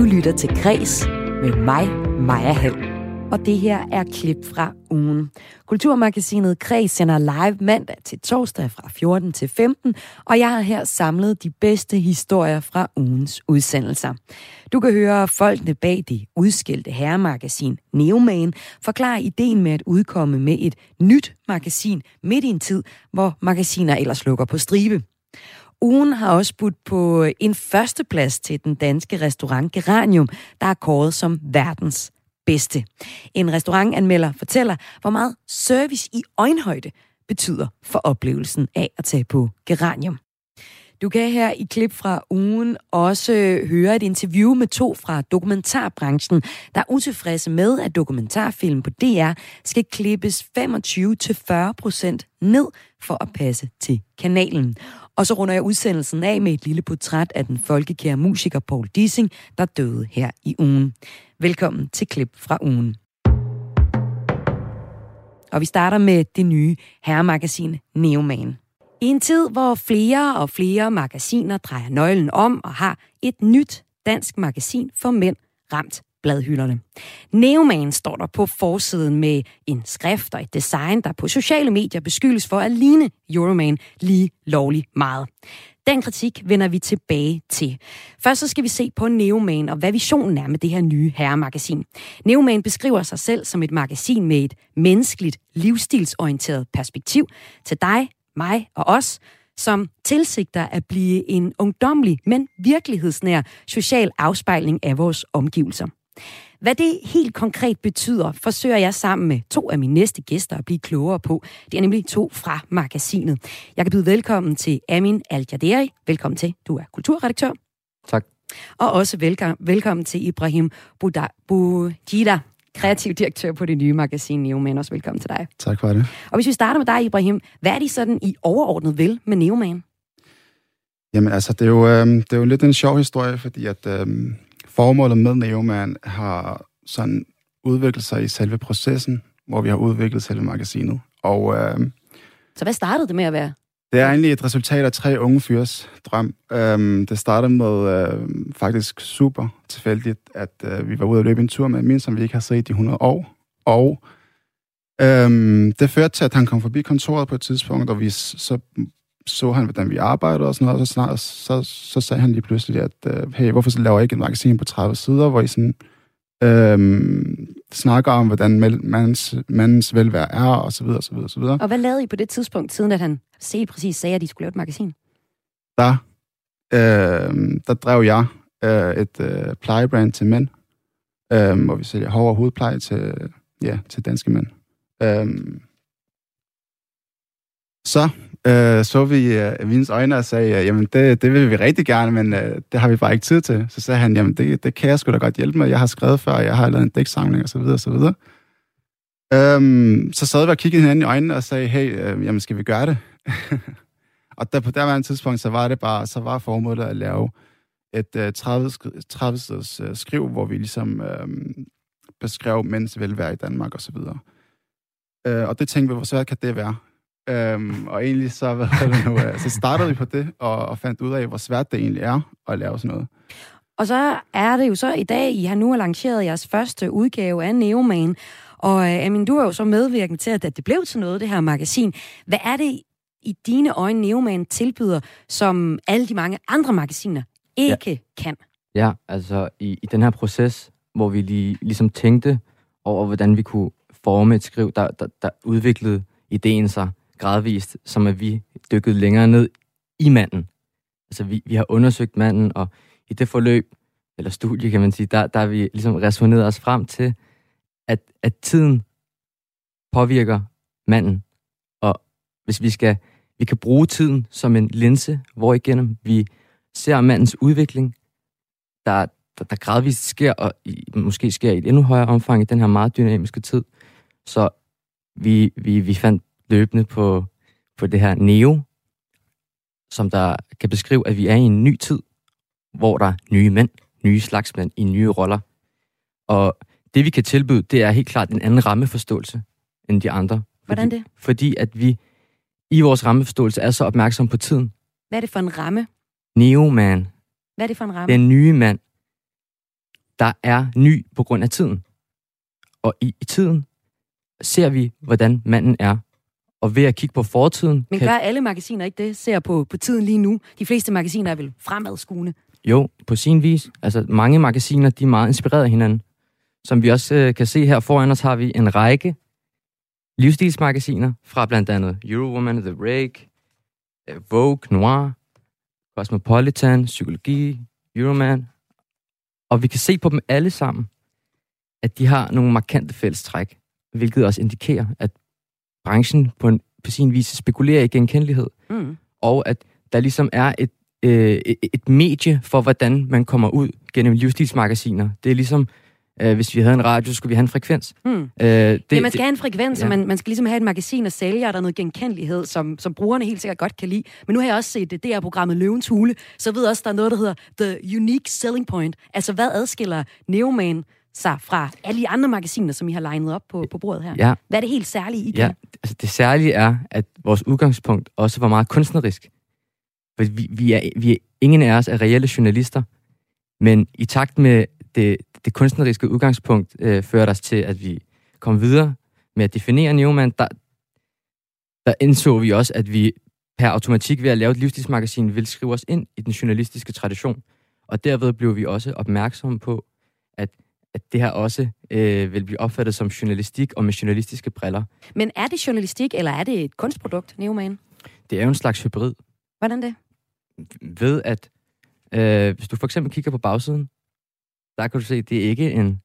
Du lytter til Græs med mig, Maja Hall. Og det her er klip fra ugen. Kulturmagasinet Kreds sender live mandag til torsdag fra 14 til 15, og jeg har her samlet de bedste historier fra ugens udsendelser. Du kan høre folkene bag det udskilte herremagasin Neoman forklare ideen med at udkomme med et nyt magasin midt i en tid, hvor magasiner ellers lukker på stribe. Ugen har også budt på en førsteplads til den danske restaurant Geranium, der er kåret som verdens bedste. En restaurantanmelder fortæller, hvor meget service i øjenhøjde betyder for oplevelsen af at tage på Geranium. Du kan her i klip fra ugen også høre et interview med to fra dokumentarbranchen, der er utilfredse med, at dokumentarfilm på DR skal klippes 25-40% ned for at passe til kanalen. Og så runder jeg udsendelsen af med et lille portræt af den folkekære musiker Paul Dissing, der døde her i ugen. Velkommen til klip fra ugen. Og vi starter med det nye herremagasin Neoman. I en tid, hvor flere og flere magasiner drejer nøglen om og har et nyt dansk magasin for mænd ramt bladhylderne. Neoman står der på forsiden med en skrift og et design, der på sociale medier beskyldes for at ligne Euroman lige lovlig meget. Den kritik vender vi tilbage til. Først så skal vi se på Neoman og hvad visionen er med det her nye herremagasin. Neoman beskriver sig selv som et magasin med et menneskeligt, livsstilsorienteret perspektiv til dig, mig og os, som tilsigter at blive en ungdomlig, men virkelighedsnær social afspejling af vores omgivelser. Hvad det helt konkret betyder, forsøger jeg sammen med to af mine næste gæster at blive klogere på. Det er nemlig to fra magasinet. Jeg kan byde velkommen til Amin al Velkommen til. Du er kulturredaktør. Tak. Og også velkommen, velkommen til Ibrahim Boujida, kreativ direktør på det nye magasin Neoman. Også velkommen til dig. Tak for det. Og hvis vi starter med dig, Ibrahim. Hvad er de sådan i overordnet vel med Neoman? Jamen altså, det er jo, øh, det er jo lidt en sjov historie, fordi at øh, formålet med Neoman har sådan udviklet sig i selve processen, hvor vi har udviklet selve magasinet. Og, øh, Så hvad startede det med at være? Det er egentlig et resultat af tre unge fyrs drøm. Øhm, det startede med øh, faktisk super tilfældigt, at øh, vi var ude at løbe en tur med min, som vi ikke har set i 100 år. Og øhm, det førte til, at han kom forbi kontoret på et tidspunkt, og vi så så han, hvordan vi arbejdede og sådan noget, og så, snart, så, så sagde han lige pludselig, at øh, hey, hvorfor så laver jeg ikke et magasin på 30 sider, hvor I sådan øhm, snakker om, hvordan mandens, mandens velvære er, og så videre, så videre, så videre. Og hvad lavede I på det tidspunkt, siden at han selv præcis sagde, at I skulle lave et magasin? Der, øh, der drev jeg øh, et øh, plejebrand til mænd, øh, hvor vi sælger hår og hovedpleje til, ja, til danske mænd. Øh, så øh, så vi øh, Vins øjne og sagde, øh, jamen det, det vil vi rigtig gerne, men øh, det har vi bare ikke tid til. Så sagde han, jamen det, det kan jeg sgu da godt hjælpe med. Jeg har skrevet før, jeg har lavet en dæksamling osv. osv. Øhm, så sad vi og kiggede hinanden i øjnene og sagde, hey, øh, jamen skal vi gøre det? og der, på derværende tidspunkt, så var det bare, så var formålet at lave et øh, 30, 30 siders øh, skriv, hvor vi ligesom øh, beskrev mænds velvære i Danmark osv. Øh, og det tænkte vi, hvor svært kan det være? Øhm, og egentlig så, hvad det nu, øh, så startede vi på det, og, og fandt ud af, hvor svært det egentlig er at lave sådan noget. Og så er det jo så i dag, I har nu lanceret jeres første udgave af Neoman. Og øh, Amin, du er jo så medvirkende til, at det blev til noget, det her magasin. Hvad er det i dine øjne, Neoman tilbyder, som alle de mange andre magasiner ikke ja. kan? Ja, altså i, i den her proces, hvor vi lige, ligesom tænkte over, hvordan vi kunne forme et skriv, der, der, der udviklede ideen sig gradvist, som at vi dykkede længere ned i manden. Altså vi, vi har undersøgt manden, og i det forløb, eller studie kan man sige, der, der har vi ligesom resoneret os frem til, at, at tiden påvirker manden. Og hvis vi skal, vi kan bruge tiden som en linse, hvor igennem vi ser mandens udvikling, der, der, der gradvist sker, og i, måske sker i et endnu højere omfang i den her meget dynamiske tid. Så vi, vi, vi fandt løbende på, på det her neo, som der kan beskrive, at vi er i en ny tid, hvor der er nye mænd, nye slags mænd i nye roller. Og det, vi kan tilbyde, det er helt klart en anden rammeforståelse end de andre. Hvordan det? Fordi at vi i vores rammeforståelse er så opmærksom på tiden. Hvad er det for en ramme? Neo-man. Hvad er det for en ramme? Den nye mand. der er ny på grund af tiden. Og i, i tiden ser vi, hvordan manden er. Og ved at kigge på fortiden... Men kan, gør alle magasiner ikke det? Ser på, på tiden lige nu. De fleste magasiner er vel fremadskuende. Jo, på sin vis. Altså, mange magasiner, de er meget inspireret af hinanden. Som vi også øh, kan se her foran os, har vi en række livsstilsmagasiner fra blandt andet Eurowoman, The Rake, øh, Vogue, Noir, Cosmopolitan, Psykologi, Euroman. Og vi kan se på dem alle sammen, at de har nogle markante fællestræk, hvilket også indikerer, at branchen på, en, på sin vis spekulerer i genkendelighed, Mm. og at der ligesom er et, øh, et- medie for, hvordan man kommer ud gennem livsstilsmagasiner. Det er ligesom, øh, hvis vi havde en radio, skulle vi have en frekvens. Mm. Øh, det, ja, man skal have en frekvens, ja. og man, man skal ligesom have et magasin at sælge, og der er noget genkendelighed, som, som brugerne helt sikkert godt kan lide. Men nu har jeg også set det, det er programmet Løvens Hule, så jeg ved også, der er noget, der hedder The Unique Selling Point. Altså, hvad adskiller Neoman sig fra alle de andre magasiner, som I har legnet op på, på bordet her? Ja, Hvad er det helt særlige i ja, det? altså det særlige er, at vores udgangspunkt også var meget kunstnerisk. For vi, vi, er, vi er, ingen af os er reelle journalister, men i takt med det, det kunstneriske udgangspunkt øh, førte os til, at vi kom videre med at definere Neumann, der, der indså vi også, at vi per automatik ved at lave et livsstilsmagasin vil skrive os ind i den journalistiske tradition. Og derved blev vi også opmærksomme på, at, det her også øh, vil blive opfattet som journalistik og med journalistiske briller. Men er det journalistik, eller er det et kunstprodukt, Neoman? Det er jo en slags hybrid. Hvordan det? Ved at, øh, hvis du for eksempel kigger på bagsiden, der kan du se, at det er ikke en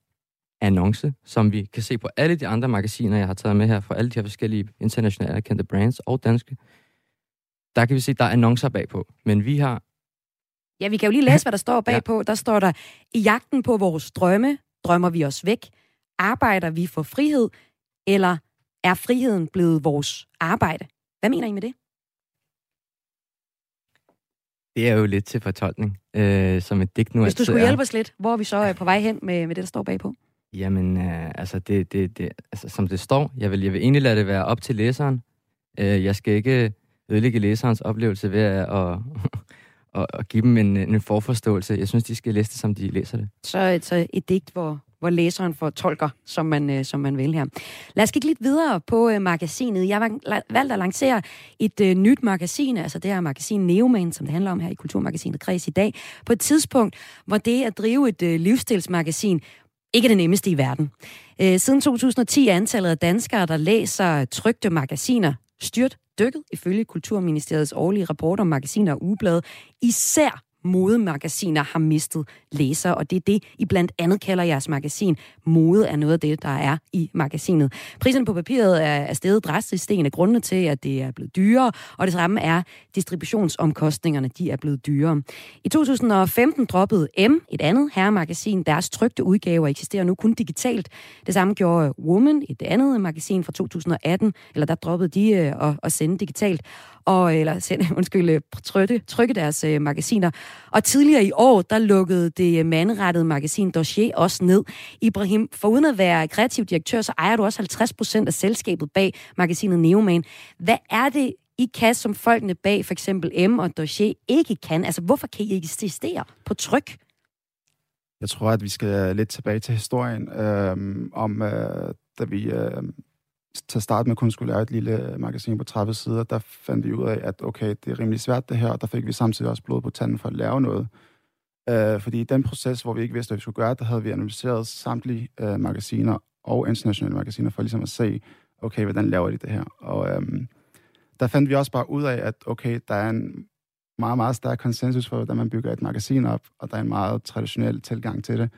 annonce, som vi kan se på alle de andre magasiner, jeg har taget med her, fra alle de her forskellige internationale anerkendte brands og danske. Der kan vi se, at der er annoncer bagpå. Men vi har, Ja, vi kan jo lige læse, hvad der står bagpå. Der står der, i jagten på vores drømme, drømmer vi os væk. Arbejder vi for frihed, eller er friheden blevet vores arbejde? Hvad mener I med det? det er jo lidt til fortolkning, øh, som et digt nu Hvis du skulle er. hjælpe os lidt, hvor er vi så øh, på vej hen med, med det, der står bagpå? Jamen, øh, altså, det, det, det, altså, som det står, jeg vil, jeg vil egentlig lade det være op til læseren. Øh, jeg skal ikke ødelægge læserens oplevelse ved at, at, og, og give dem en, en forforståelse. Jeg synes, de skal læse det, som de læser det. Så et, så et digt, hvor, hvor læseren får tolker, som man, øh, som man vil her. Lad os kigge lidt videre på øh, magasinet. Jeg har valgt at lancere et øh, nyt magasin, altså det her magasin Neoman, som det handler om her i Kulturmagasinet Kreds i dag, på et tidspunkt, hvor det at drive et øh, livsstilsmagasin ikke er det nemmeste i verden. Øh, siden 2010 er antallet af danskere, der læser trygte magasiner, styrt dykket ifølge Kulturministeriets årlige rapport om magasiner og ugeblade. Især modemagasiner har mistet læsere, og det er det, I blandt andet kalder jeres magasin. Mode er noget af det, der er i magasinet. Priserne på papiret er, er steget drastisk. Det er en af grundene til, at det er blevet dyrere, og det samme er distributionsomkostningerne, de er blevet dyrere. I 2015 droppede M, et andet herremagasin, deres trygte udgaver eksisterer nu kun digitalt. Det samme gjorde Woman, et andet magasin fra 2018, eller der droppede de øh, at, at sende digitalt og eller sende, undskyld, øh, trykke, trykke deres øh, magasiner. Og tidligere i år, der lukkede det øh, mandrettede magasin Dossier også ned. Ibrahim, foruden at være kreativ direktør, så ejer du også 50 procent af selskabet bag magasinet Neoman. Hvad er det, I kan, som folkene bag for eksempel M og Dossier ikke kan? Altså, hvorfor kan I ikke eksistere på tryk? Jeg tror, at vi skal lidt tilbage til historien øh, om, øh, da vi øh, til at starte med kun skulle lave et lille øh, magasin på 30 sider, der fandt vi ud af, at okay, det er rimelig svært det her, og der fik vi samtidig også blod på tanden for at lave noget. Øh, fordi i den proces, hvor vi ikke vidste, hvad vi skulle gøre, der havde vi analyseret samtlige øh, magasiner og internationale magasiner for ligesom at se, okay, hvordan laver de det her? Og øhm, der fandt vi også bare ud af, at okay, der er en meget, meget stærk konsensus for, hvordan man bygger et magasin op, og der er en meget traditionel tilgang til det.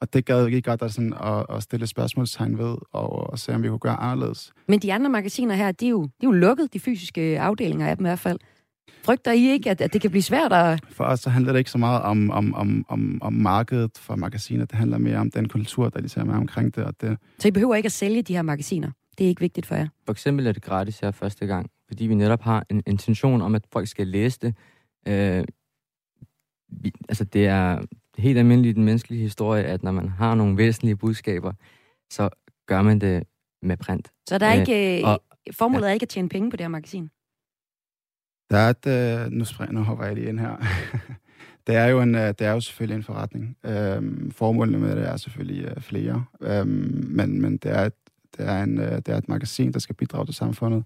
Og det gad ikke godt at, sådan, at, at stille spørgsmålstegn ved, og, og se, om vi kunne gøre anderledes. Men de andre magasiner her, de er jo, de er jo lukket, de fysiske afdelinger af dem i hvert fald. Frygter I ikke, at, at det kan blive svært at... For os så handler det ikke så meget om, om, om, om, om markedet for magasiner. Det handler mere om den kultur, der ligesom er omkring det. Og det Så I behøver ikke at sælge de her magasiner. Det er ikke vigtigt for jer. For eksempel er det gratis her første gang, fordi vi netop har en intention om, at folk skal læse det. Øh, vi, altså det er helt almindeligt i den menneskelige historie, at når man har nogle væsentlige budskaber, så gør man det med print. Så der er Øh, ikke, og- formålet er ikke at tjene penge på det her magasin. Der er et, øh, nu, springer, nu hopper jeg lige ind her. Det er jo, en, øh, det er jo selvfølgelig en forretning. Øhm, formålene med det er selvfølgelig øh, flere, øhm, men, men det, er et, det, er en, øh, det er et magasin, der skal bidrage til samfundet.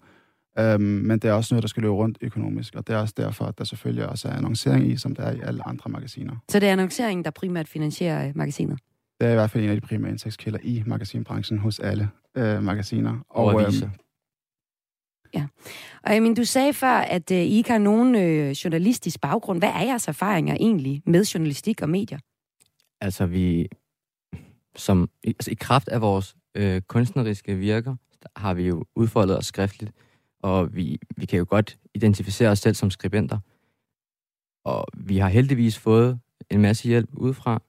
Øhm, men det er også noget, der skal løbe rundt økonomisk, og det er også derfor, at der selvfølgelig også er annoncering i, som der er i alle andre magasiner. Så det er annonceringen, der primært finansierer øh, magasinet? Det er i hvert fald en af de primære indtægtskilder i magasinbranchen hos alle øh, magasiner. Og, og aviser. Øhm, Ja. Og men du sagde før, at øh, I ikke har nogen øh, journalistisk baggrund. Hvad er jeres erfaringer egentlig med journalistik og medier? Altså, vi, som, altså i kraft af vores øh, kunstneriske virker, har vi jo udfoldet os skriftligt, og vi, vi kan jo godt identificere os selv som skribenter. Og vi har heldigvis fået en masse hjælp udefra,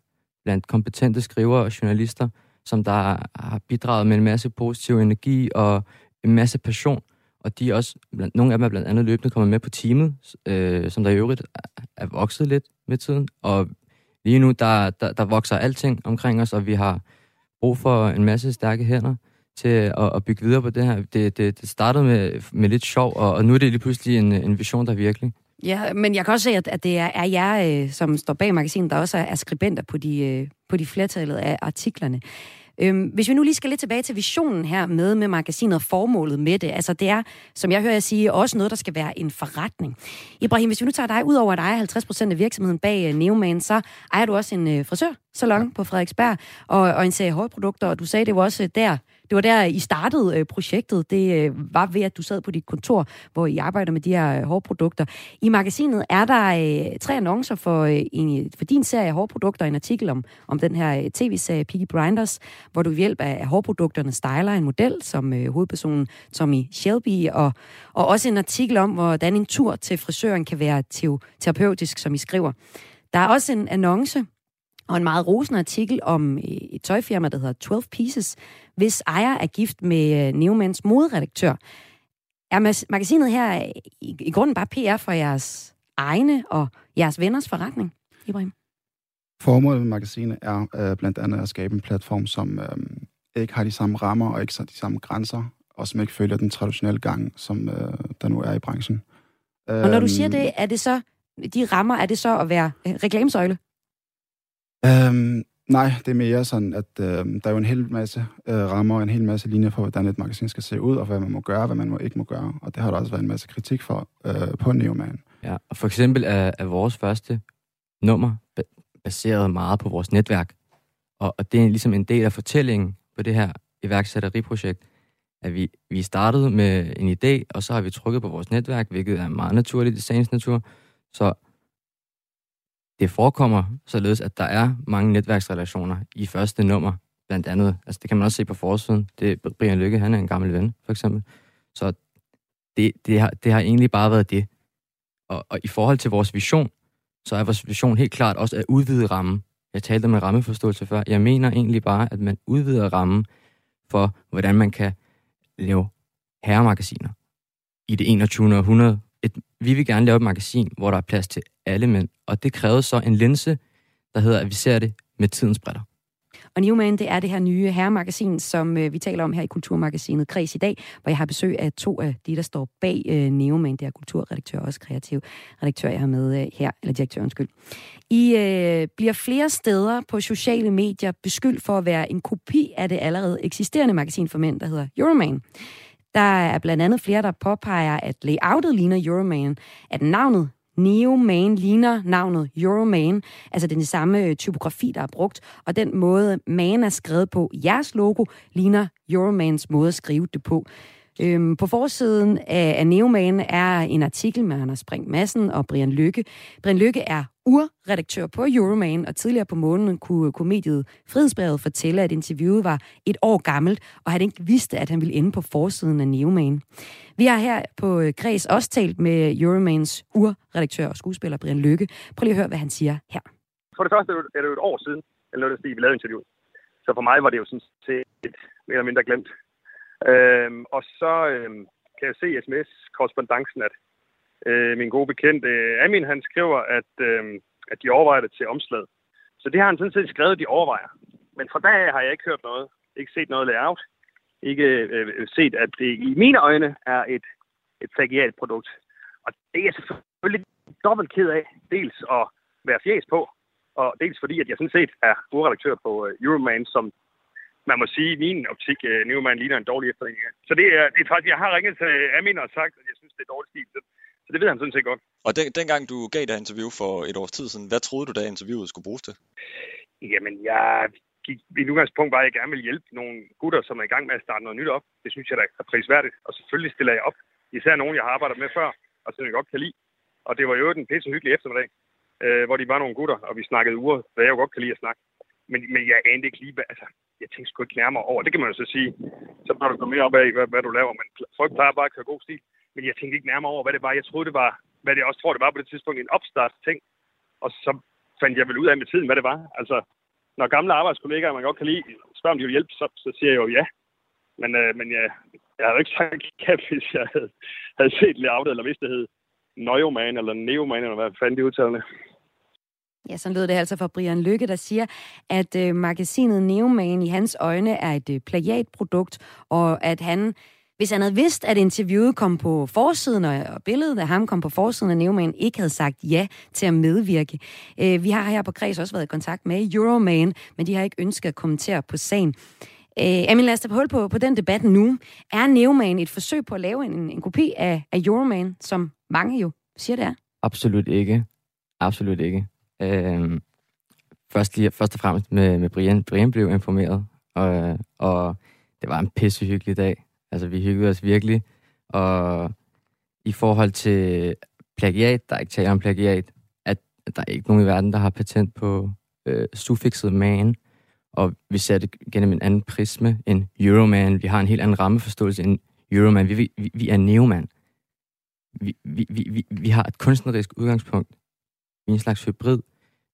blandt kompetente skrivere og journalister, som der har bidraget med en masse positiv energi og en masse passion og de er også, blandt, nogle af dem er blandt andet løbende kommet med på teamet, øh, som der i øvrigt er vokset lidt med tiden. Og lige nu, der, der, der vokser alting omkring os, og vi har brug for en masse stærke hænder til at, at bygge videre på det her. Det, det, det startede med, med lidt sjov, og, og nu er det lige pludselig en, en vision, der er virkelig. Ja, men jeg kan også se, at, at det er, er jer, øh, som står bag magasinet, der også er, er skribenter på de, øh, på de flertallet af artiklerne. Øhm, hvis vi nu lige skal lidt tilbage til visionen her med, med magasinet og formålet med det. Altså det er, som jeg hører jeg sige, også noget, der skal være en forretning. Ibrahim, hvis vi nu tager dig ud over, at ejer 50% af virksomheden bag uh, Neoman, så ejer du også en uh, frisørsalon på Frederiksberg og, og en serie hårprodukter, og du sagde, det var også uh, der, det var der, I startede øh, projektet. Det øh, var ved, at du sad på dit kontor, hvor I arbejder med de her øh, hårprodukter. I magasinet er der øh, tre annoncer for, øh, en, for din serie af hårprodukter, en artikel om, om den her øh, tv-serie Piggy Blinders, hvor du ved hjælp af, af hårprodukterne styler en model, som øh, hovedpersonen Tommy Shelby, og, og også en artikel om, hvordan en tur til frisøren kan være terapeutisk, som I skriver. Der er også en annonce og en meget rosende artikel om øh, et tøjfirma, der hedder 12 Pieces, hvis ejer er gift med øh, Neumans moderedaktør. Er magasinet her i, i grunden bare PR for jeres egne og jeres venners forretning, Ibrahim? Formålet med magasinet er øh, blandt andet at skabe en platform, som øh, ikke har de samme rammer og ikke de samme grænser, og som ikke følger den traditionelle gang, som øh, der nu er i branchen. Og når du siger øhm, det, er det så, de rammer, er det så at være øh, reklamesøjle? Øhm, nej, det er mere sådan, at øh, der er jo en hel masse øh, rammer og en hel masse linjer for, hvordan et magasin skal se ud, og hvad man må gøre, hvad man må ikke må gøre. Og det har der også været en masse kritik for øh, på Neoman. Ja, og for eksempel er, er vores første nummer baseret meget på vores netværk. Og, og det er ligesom en del af fortællingen på det her iværksætteriprojekt, at vi, vi startede med en idé, og så har vi trykket på vores netværk, hvilket er meget naturligt i sagens natur. Så det forekommer således, at der er mange netværksrelationer i første nummer, blandt andet. Altså, det kan man også se på forsiden. Det er Brian Lykke, han er en gammel ven, for eksempel. Så det, det, har, det har egentlig bare været det. Og, og i forhold til vores vision, så er vores vision helt klart også at udvide rammen. Jeg talte om en rammeforståelse før. Jeg mener egentlig bare, at man udvider rammen for, hvordan man kan lave herremagasiner i det 21. århundrede. Et, vi vil gerne lave et magasin, hvor der er plads til alle mænd. Og det krævede så en linse, der hedder, at vi ser det med tidens brætter. Og Newman, det er det her nye herremagasin, som øh, vi taler om her i Kulturmagasinet Kreds i dag, hvor jeg har besøg af to af de, der står bag øh, Newman. Det er kulturredaktør og også kreativ redaktør, jeg har med øh, her, eller direktør, undskyld. I øh, bliver flere steder på sociale medier beskyldt for at være en kopi af det allerede eksisterende magasin for mænd, der hedder Euroman. Der er blandt andet flere, der påpeger, at layoutet ligner Euroman, at navnet Neoman ligner navnet Euroman, altså den samme øh, typografi, der er brugt, og den måde, man er skrevet på, jeres logo, ligner Euromans måde at skrive det på. Øhm, på forsiden af, af Neoman er en artikel med Anders Brink Madsen og Brian Lykke. Brian Lykke er urredaktør på Euroman, og tidligere på måneden kunne, komediet Frihedsbrevet fortælle, at interviewet var et år gammelt, og han ikke vidste, at han ville ende på forsiden af Neoman. Vi har her på øh, Græs også talt med Euromans urredaktør og skuespiller Brian Lykke. Prøv lige at høre, hvad han siger her. For det første er det jo et år siden, eller noget, vi lavede interviewet. Så for mig var det jo sådan set mere eller mindre glemt. Øhm, og så øhm, kan jeg se sms-korrespondancen, at øh, min gode bekendte øh, Amin, han skriver, at, øh, at de overvejer det til omslaget. Så det har han sådan set skrevet, at de overvejer. Men fra dag har jeg ikke hørt noget. Ikke set noget layout. Ikke øh, øh, set, at det i mine øjne er et, et plagiat produkt. Og det er jeg selvfølgelig dobbelt ked af. Dels at være fjes på. Og dels fordi, at jeg sådan set er urredaktør på øh, Euroman, som man må sige, i min optik, øh, Neumann ligner en dårlig efterligning. Så det er, det er faktisk, jeg har ringet til Amin og sagt, at jeg synes, det er dårligt stil. Så det ved han sådan set godt. Og den, dengang du gav det interview for et års tid siden, hvad troede du, da interviewet skulle bruges til? Jamen, jeg gik i udgangspunkt bare, at jeg gerne vil hjælpe nogle gutter, som er i gang med at starte noget nyt op. Det synes jeg da er prisværdigt. Og selvfølgelig stiller jeg op. Især nogen, jeg har arbejdet med før, og som jeg godt kan lide. Og det var jo en pisse hyggelig eftermiddag, øh, hvor de var nogle gutter, og vi snakkede uger, hvad jeg jo godt kan lide at snakke. Men, men jeg anede ikke lige, hvad, altså, jeg tænkte sgu ikke nærmere over. Det kan man jo så sige. Så når du kommer mere op af, hvad, hvad du laver. Men folk plejer bare at køre god stil. Men jeg tænkte ikke nærmere over, hvad det var. Jeg troede, det var, hvad det også tror, det var på det tidspunkt, en opstartsting. Og så fandt jeg vel ud af med tiden, hvad det var. Altså, når gamle arbejdskollegaer, man godt kan lide, spørger om de vil hjælpe, så, så siger jeg jo ja. Men, øh, men jeg, jeg havde ikke sagt ja, hvis jeg havde, havde set layoutet, eller hvis det hed Neumann, eller Neoman, eller hvad fanden de udtaler Ja, så lød det altså fra Brian Lykke, der siger, at øh, magasinet Neoman i hans øjne er et øh, plagiatprodukt, og at han hvis han havde vidst, at interviewet kom på forsiden, og billedet af ham kom på forsiden og Neumann, ikke havde sagt ja til at medvirke. Øh, vi har her på Kreds også været i kontakt med Euroman, men de har ikke ønsket at kommentere på sagen. Øh, Amin, lad os hul på, på den debat nu. Er Neumann et forsøg på at lave en, en kopi af, af Euroman, som mange jo siger, det er? Absolut ikke. Absolut ikke. Øh, først, lige, først og fremmest med, med Brian. Brian blev informeret, og, og det var en pissehyggelig dag. Altså, vi hyggede os virkelig. Og i forhold til plagiat, der er ikke tale om plagiat, at der er ikke nogen i verden, der har patent på øh, suffixet man. Og vi ser det gennem en anden prisme end Euroman. Vi har en helt anden rammeforståelse end Euroman. Vi, vi, vi er neoman. Vi, vi, vi, vi har et kunstnerisk udgangspunkt. Vi er en slags hybrid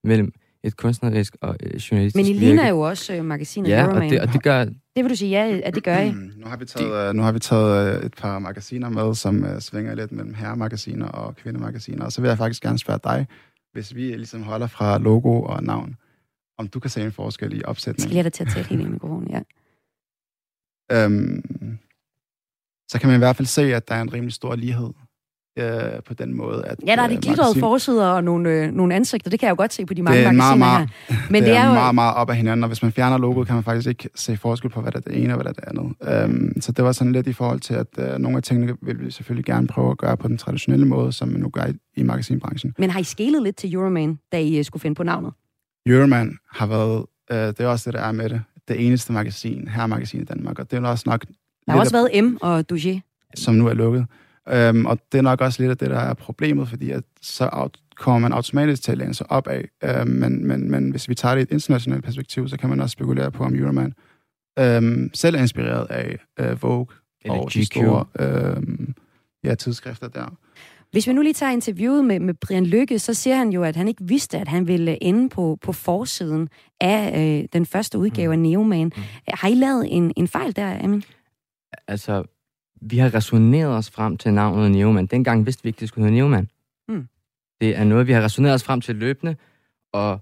mellem et kunstnerisk og øh, journalistisk Men I ligner jo også øh, magasinet ja, Euroman. Og det, og det gør... Det vil du sige ja, at det gør I? nu har vi taget, de... nu har vi taget øh, et par magasiner med, som uh, svinger lidt mellem herremagasiner og kvindemagasiner. Og så vil jeg faktisk gerne spørge dig, hvis vi ligesom holder fra logo og navn, om du kan se en forskel i opsætningen. Skal jeg dig til at tale helt i mikrofonen, ja. Øhm, så kan man i hvert fald se, at der er en rimelig stor lighed øh, på den måde. At, ja, der er de glitrede magasin... forsider og nogle, øh, nogle ansigter. Det kan jeg jo godt se på de mange det er magasiner meget, her. Men det, det er, er jo... meget, meget op ad hinanden, og hvis man fjerner logoet, kan man faktisk ikke se forskel på, hvad der er det ene og hvad der er det andet. Um, så det var sådan lidt i forhold til, at uh, nogle af tingene vil vi selvfølgelig gerne prøve at gøre på den traditionelle måde, som man nu gør i, i magasinbranchen. Men har I skelet lidt til Euroman, da I uh, skulle finde på navnet? Euroman har været, uh, det er også det, der er med det, det eneste magasin, her magasin i Danmark, og det er også nok... Der har også været M og Douget. Som nu er lukket. Øhm, og det er nok også lidt af det, der er problemet, fordi at så kommer man automatisk til at læne sig op af. Øhm, men, men, men hvis vi tager det i et internationalt perspektiv, så kan man også spekulere på, om Euroman øhm, selv er inspireret af øh, Vogue Eller og GQ. de store øhm, ja, tidsskrifter der. Hvis vi nu lige tager interviewet med, med Brian Lykke, så siger han jo, at han ikke vidste, at han ville ende på, på forsiden af øh, den første udgave mm. af Neoman. Mm. Har I lavet en, en fejl der, Amin? Altså, vi har resoneret os frem til navnet Neumann. Dengang vidste vi ikke, det skulle hedde Neumann. Mm. Det er noget, vi har resoneret os frem til løbende, og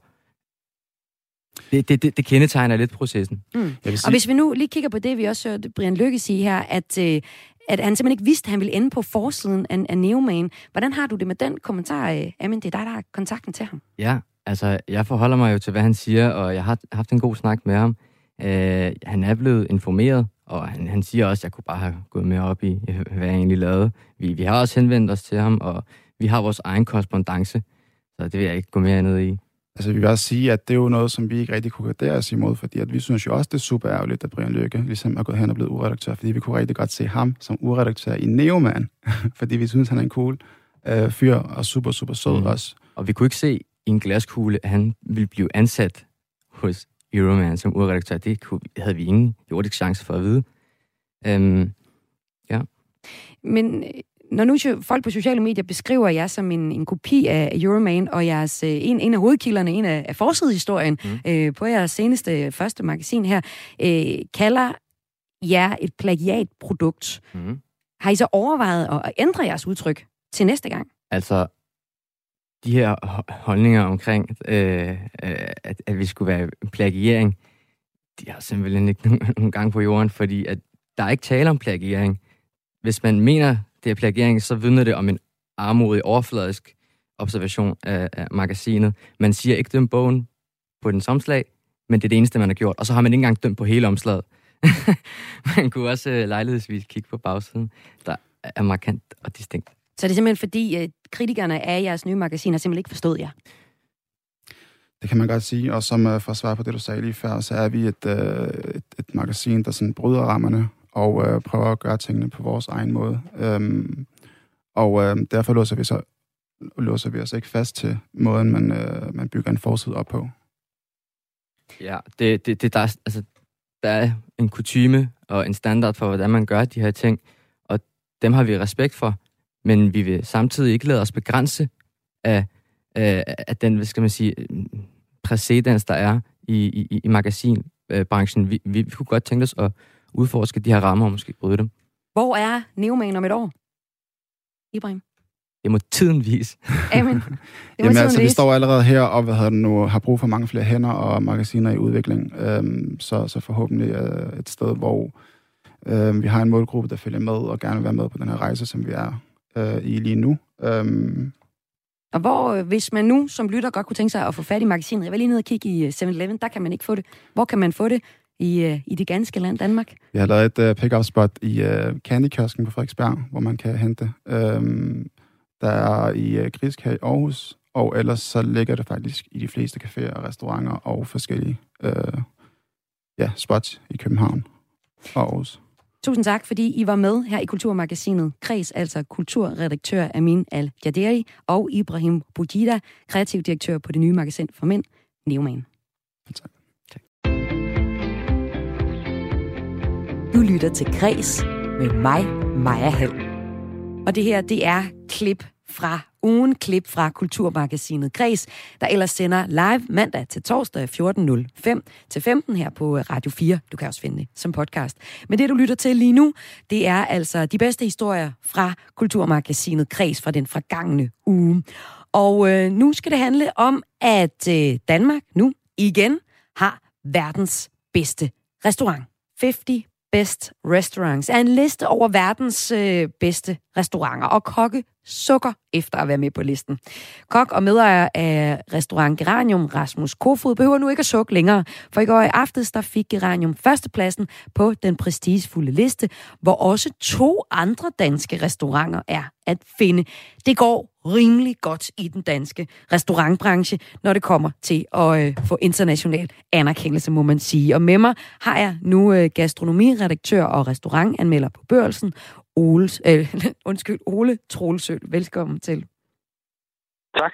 det, det, det, det kendetegner lidt processen. Mm. Sige... Og hvis vi nu lige kigger på det, vi også hørte Brian Lykke sige her, at, øh, at han simpelthen ikke vidste, at han ville ende på forsiden af, af Neumann. Hvordan har du det med den kommentar, øh, Amin? Det er dig, der har kontakten til ham. Ja, altså jeg forholder mig jo til, hvad han siger, og jeg har haft en god snak med ham. Øh, han er blevet informeret og han, han siger også, at jeg kunne bare have gået med op i, hvad jeg egentlig lavede. Vi, vi har også henvendt os til ham, og vi har vores egen korrespondence, så det vil jeg ikke gå mere ned i. Altså, vi vil også sige, at det er jo noget, som vi ikke rigtig kunne gardere os imod, fordi at vi synes jo også, det er super ærgerligt, at Brian Lykke ligesom er gået hen og blevet uredaktør, fordi vi kunne rigtig godt se ham som uredaktør i Neoman, fordi vi synes, han er en cool øh, fyr og super, super sød mm. også. Og vi kunne ikke se i en glaskugle, at han ville blive ansat hos Euroman som urredaktør, det kunne, havde vi ingen jordisk chance for at vide. Øhm, ja. Men øh, når nu folk på sociale medier beskriver jer som en, en kopi af Euroman, og jeres, øh, en, en af hovedkilderne, en af, af forsidehistorien mm. øh, på jeres seneste første magasin her, øh, kalder jer et plagiatprodukt. Mm. Har I så overvejet at ændre jeres udtryk til næste gang? Altså, de her holdninger omkring, øh, øh, at, at vi skulle være plagiering, de har simpelthen ikke nogen, nogen gang på jorden, fordi at der er ikke tale om plagiering. Hvis man mener, det er plagiering, så vidner det om en armodig, overfladisk observation af, af magasinet. Man siger ikke døm bogen på den omslag, men det er det eneste, man har gjort. Og så har man ikke engang dømt på hele omslaget. man kunne også øh, lejlighedsvis kigge på bagsiden, der er markant og distinkt. Så det er simpelthen fordi, uh, kritikerne af jeres nye magasin har simpelthen ikke forstået jer? Det kan man godt sige, og som uh, for at svare på det, du sagde lige før, så er vi et, uh, et, et magasin, der sådan bryder rammerne og uh, prøver at gøre tingene på vores egen måde. Um, og uh, derfor låser vi, så, låser vi os ikke fast til måden, man, uh, man bygger en forside op på. Ja, det, det, det der, er, altså, der er en kutyme og en standard for, hvordan man gør de her ting, og dem har vi respekt for, men vi vil samtidig ikke lade os begrænse af, af, af den, hvad skal man sige, præcedens, der er i, i, i magasinbranchen. Vi, vi, vi kunne godt tænke os at udforske de her rammer og måske bryde dem. Hvor er Neoman om et år? Ibrahim? Det må tiden vise. Amen. Det må Jamen tiden altså, vi vise. står allerede her og hvad hedder det nu, har brug for mange flere hænder og magasiner i udvikling. Øhm, så, så forhåbentlig øh, et sted, hvor øh, vi har en målgruppe, der følger med og gerne vil være med på den her rejse, som vi er øh, i lige nu. Øhm, Og hvor, øh, hvis man nu som lytter godt kunne tænke sig at få fat i magasinet, jeg vil lige ned og kigge i øh, 7-Eleven, der kan man ikke få det. Hvor kan man få det i, øh, i det ganske land Danmark? vi har lavet et øh, pick-up spot i øh, Candy-kiosken på Frederiksberg, hvor man kan hente. Øhm, der er i øh, Griskær i Aarhus, og ellers så ligger det faktisk i de fleste caféer og restauranter og forskellige øh, ja, spots i København og Aarhus. Tusind tak, fordi I var med her i Kulturmagasinet. Kreds, altså kulturredaktør Amin Al-Jaderi og Ibrahim Boujida, kreativ direktør på det nye magasin for mænd, Neoman. Tak. Du lytter til Kreds med mig, Maja Hall. Og det her, det er klip fra ugen, klip fra Kulturmagasinet Græs, der ellers sender live mandag til torsdag 14.05 til 15 her på øh, Radio 4. Du kan også finde det som podcast. Men det, du lytter til lige nu, det er altså de bedste historier fra Kulturmagasinet Græs fra den forgangne uge. Og øh, nu skal det handle om, at øh, Danmark nu igen har verdens bedste restaurant. 50 Best Restaurants er en liste over verdens øh, bedste restauranter, og kokke sukker efter at være med på listen. Kok og medejer af restaurant Geranium, Rasmus Kofod, behøver nu ikke at sukke længere, for i går i aftes der fik Geranium førstepladsen på den prestigefulde liste, hvor også to andre danske restauranter er at finde. Det går rimelig godt i den danske restaurantbranche, når det kommer til at øh, få international anerkendelse, må man sige. Og med mig har jeg nu øh, gastronomiredaktør og restaurantanmelder på børsen, Ole, øh, undskyld, Ole Troelsø. Velkommen til. Tak.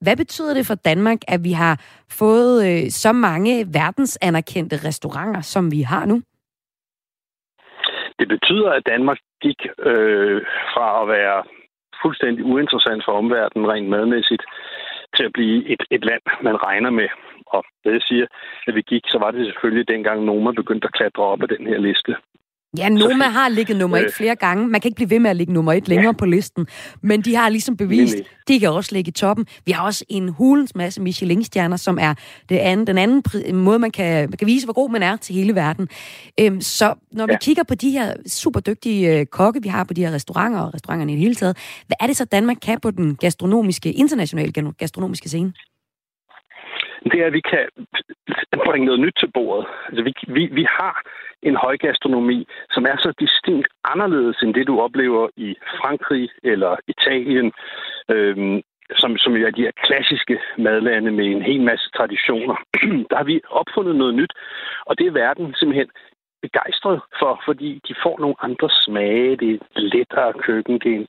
Hvad betyder det for Danmark, at vi har fået øh, så mange verdensanerkendte restauranter, som vi har nu? Det betyder, at Danmark gik øh, fra at være fuldstændig uinteressant for omverdenen rent madmæssigt, til at blive et, et land, man regner med. Og det jeg siger, at vi gik, så var det selvfølgelig dengang Noma begyndte at klatre op af den her liste. Ja, Noma har ligget nummer et øh, flere gange. Man kan ikke blive ved med at ligge nummer et længere på listen. Men de har ligesom bevist, Nemlig. de kan også ligge i toppen. Vi har også en hulens masse Michelin-stjerner, som er det anden, den anden måde, man kan, man kan vise, hvor god man er til hele verden. Øhm, så når vi Ja. kigger på de her super dygtige øh, kokke, vi har på de her restauranter og restauranterne i det hele taget, hvad er det så, Danmark kan på den gastronomiske, internationale gastronomiske scene? det er, at vi kan bringe noget nyt til bordet. Altså, vi, vi, vi har en højgastronomi, som er så distinkt anderledes end det, du oplever i Frankrig eller Italien, øhm, som, som jo er de her klassiske madlande med en hel masse traditioner. Der har vi opfundet noget nyt, og det er verden simpelthen begejstret for, fordi de får nogle andre smage, det er et lettere køkken, det er en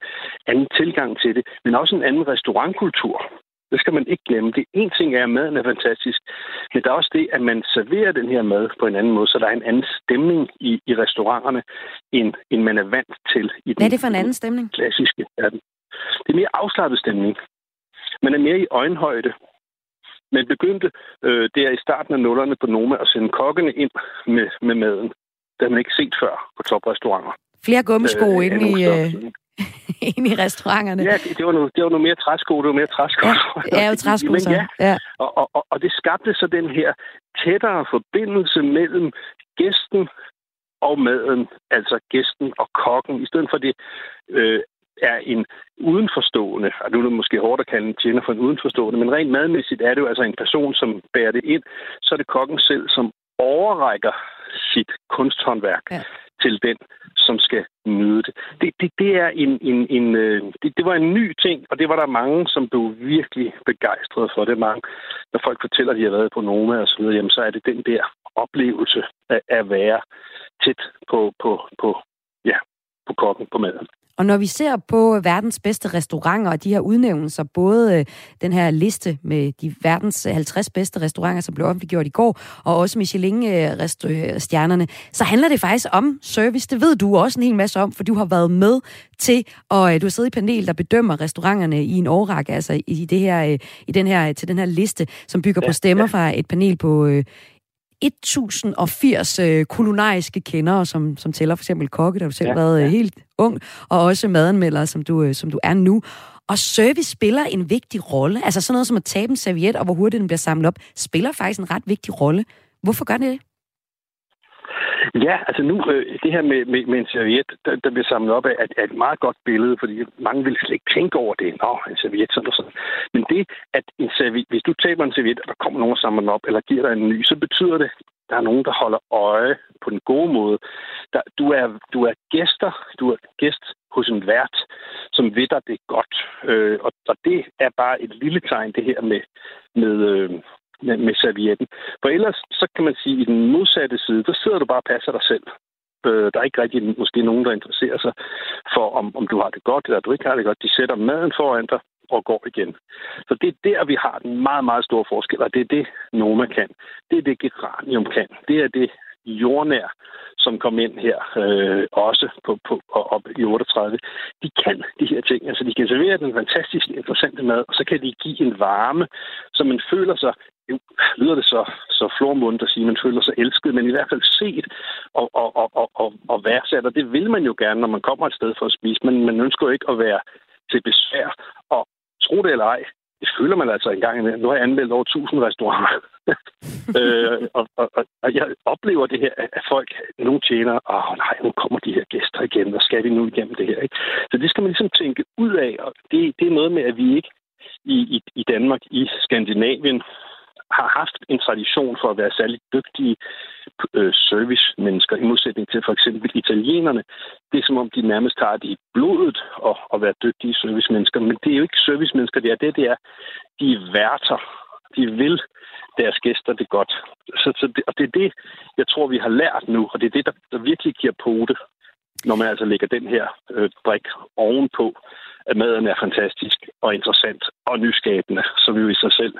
anden tilgang til det, men også en anden restaurantkultur. Det skal man ikke glemme. Det en ting er, at maden er fantastisk, men der er også det, at man serverer den her mad på en anden måde, så der er en anden stemning i, i restauranterne, end, end man er vant til i den, Hvad er det for en anden stemning? klassiske verden. Det er mere afslappet stemning. Man er mere i øjenhøjde. Man begyndte øh, der i starten af nullerne på Noma at sende kokkene ind med, med maden. Det har man ikke set før på toprestauranter. Flere gummisko Øh, nogle i, øh, inde i restauranterne. Ja, det, det, var noget, det var noget mere træsko. Det var mere træsko. Ja, det er jo træsko, Men ja, Ja. og, og, og- og det skabte så den her tættere forbindelse mellem gæsten og maden, altså gæsten og kokken, i stedet for det øh, er en udenforstående, og nu er det måske hårdt at kalde en tjener for en udenforstående, men rent madmæssigt er det jo altså en person, som bærer det ind, så er det kokken selv, som overrækker sit kunsthåndværk ja til den, som skal nyde det. Det, det, det er en, en, en øh, det, det var en ny ting, og det var der mange, som blev virkelig begejstrede for. Det er mange, når folk fortæller, at de har været på Noma og så videre, jamen så er det den der oplevelse af at være tæt på, på, på, ja, på kokken på maden. Og når vi ser på verdens bedste restauranter og de her udnævnelser, både øh, den her liste med de verdens 50 bedste restauranter, som blev offentliggjort i går, og også Michelin-stjernerne, så handler det faktisk om service. Det ved du også en hel masse om, for du har været med til, og øh, du har siddet i panel, der bedømmer restauranterne i en årrække, altså i, det her, øh, i den her, til den her liste, som bygger ja, på stemmer ja. fra et panel på 1080 øh, kulinariske kendere, som, som tæller for eksempel kokke, der du selv ja, været øh, ja. helt ung, og også madanmelder, som du, øh, som du er nu. Og service spiller en vigtig rolle. Altså sådan noget som at tabe en serviet, og hvor hurtigt den bliver samlet op, spiller faktisk en ret vigtig rolle. Hvorfor gør det det? Ja, altså nu, øh, det her med, med, med en serviet, der, der bliver samlet op af, er, er et meget godt billede, fordi mange vil slet ikke tænke over det. Nå, en serviet, sådan og sådan. Men det, at en serviet, hvis du taber en serviet, og der kommer nogen og samler den op, eller giver dig en ny, så betyder det, der er nogen, der holder øje på den gode måde. Der, du, er, du er gæster, du er gæst hos en vært, som ved dig det godt. Øh, og, og det er bare et lille tegn, det her med, med, øh, med, med servietten. For ellers, så kan man sige, at i den modsatte side, der sidder du bare og passer dig selv. Øh, der er ikke rigtig måske nogen, der interesserer sig for, om, om du har det godt, eller du ikke har det godt. De sætter maden foran dig og går igen. Så det er der, vi har den meget, meget store forskel, og det er det, Noma kan. Det er det, Geranium kan. Det er det, jordnær, som kom ind her øh, også på, på, op i 38, de kan de her ting. Altså, de kan servere den fantastisk interessante mad, og så kan de give en varme, så man føler sig lyder det så, så flormundt at sige, at man føler sig elsket, men i hvert fald set og, og, og, og, og, og værdsat, og det vil man jo gerne, når man kommer et sted for at spise, men man ønsker jo ikke at være til besvær. Og tro det eller ej, det føler man altså engang imellem. Nu har jeg anmeldt over 1000 restauranter. øh, og, og, og, jeg oplever det her, at folk, nogle tjener, åh nej, nu kommer de her gæster igen, og skal vi nu igennem det her? Ikke? Så det skal man ligesom tænke ud af, og det, det er noget med, at vi ikke i, i, i Danmark, i Skandinavien, har haft en tradition for at være særligt dygtige øh, servicemennesker, i modsætning til for eksempel italienerne. Det er som om, de nærmest har det i blodet at, at være dygtige servicemennesker, men det er jo ikke servicemennesker, det er det, det er. De er værter. De vil deres gæster det godt. Så, så det, og det er det, jeg tror, vi har lært nu, og det er det, der, der virkelig giver pote, når man altså lægger den her øh, brik ovenpå at maden er fantastisk og interessant og nyskabende, vi jo i sig selv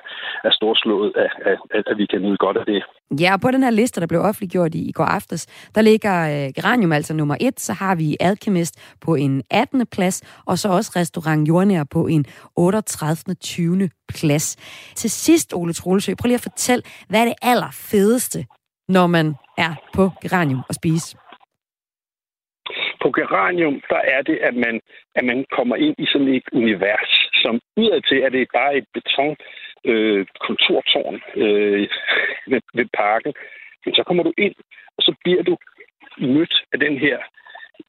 er storslået af, af, af at vi kan nyde godt af det. Ja, og på den her liste, der blev offentliggjort i, i går aftes, der ligger øh, Geranium altså nummer et, så har vi Alchemist på en 18. plads, og så også Restaurant Jordnær på en 38. 20. plads. Til sidst, Ole Troelsø, prøv lige at fortælle, hvad er det allerfedeste, når man er på Geranium og spise? På Geranium, der er det, at man, at man kommer ind i sådan et univers, som udadtil er det bare et beton øh, kontortårn øh, ved, ved parken. Men så kommer du ind, og så bliver du mødt af den her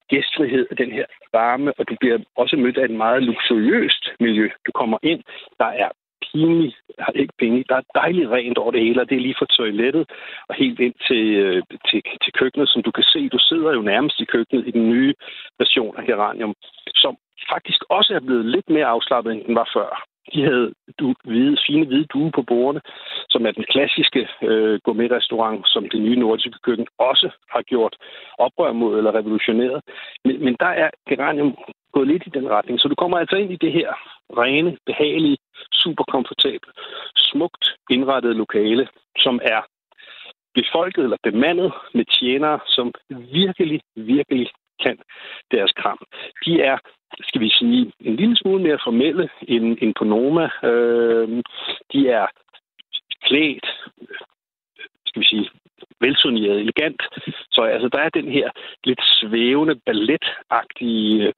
gæstfrihed, og den her varme, og du bliver også mødt af et meget luksuriøst miljø. Du kommer ind, der er pinligt, har ikke penge. Der er dejligt rent over det hele, og det er lige fra toilettet og helt ind til, øh, til, til køkkenet, som du kan se. Du sidder jo nærmest i køkkenet i den nye version af Geranium, som faktisk også er blevet lidt mere afslappet, end den var før. De havde du, hvide, fine hvide due på bordene, som er den klassiske øh, gourmet-restaurant, som det nye nordiske køkken også har gjort oprør mod eller revolutioneret. Men, men der er Geranium gået lidt i den retning. Så du kommer altså ind i det her rene, behagelige, super komfortabelt, smukt indrettet lokale, som er befolket eller bemandet med tjenere, som virkelig, virkelig kan deres kram. De er, skal vi sige, en lille smule mere formelle end, end på Noma. Øh, de er klædt, skal vi sige, velsoneret, elegant. Så altså, der er den her lidt svævende, balletagtige øh,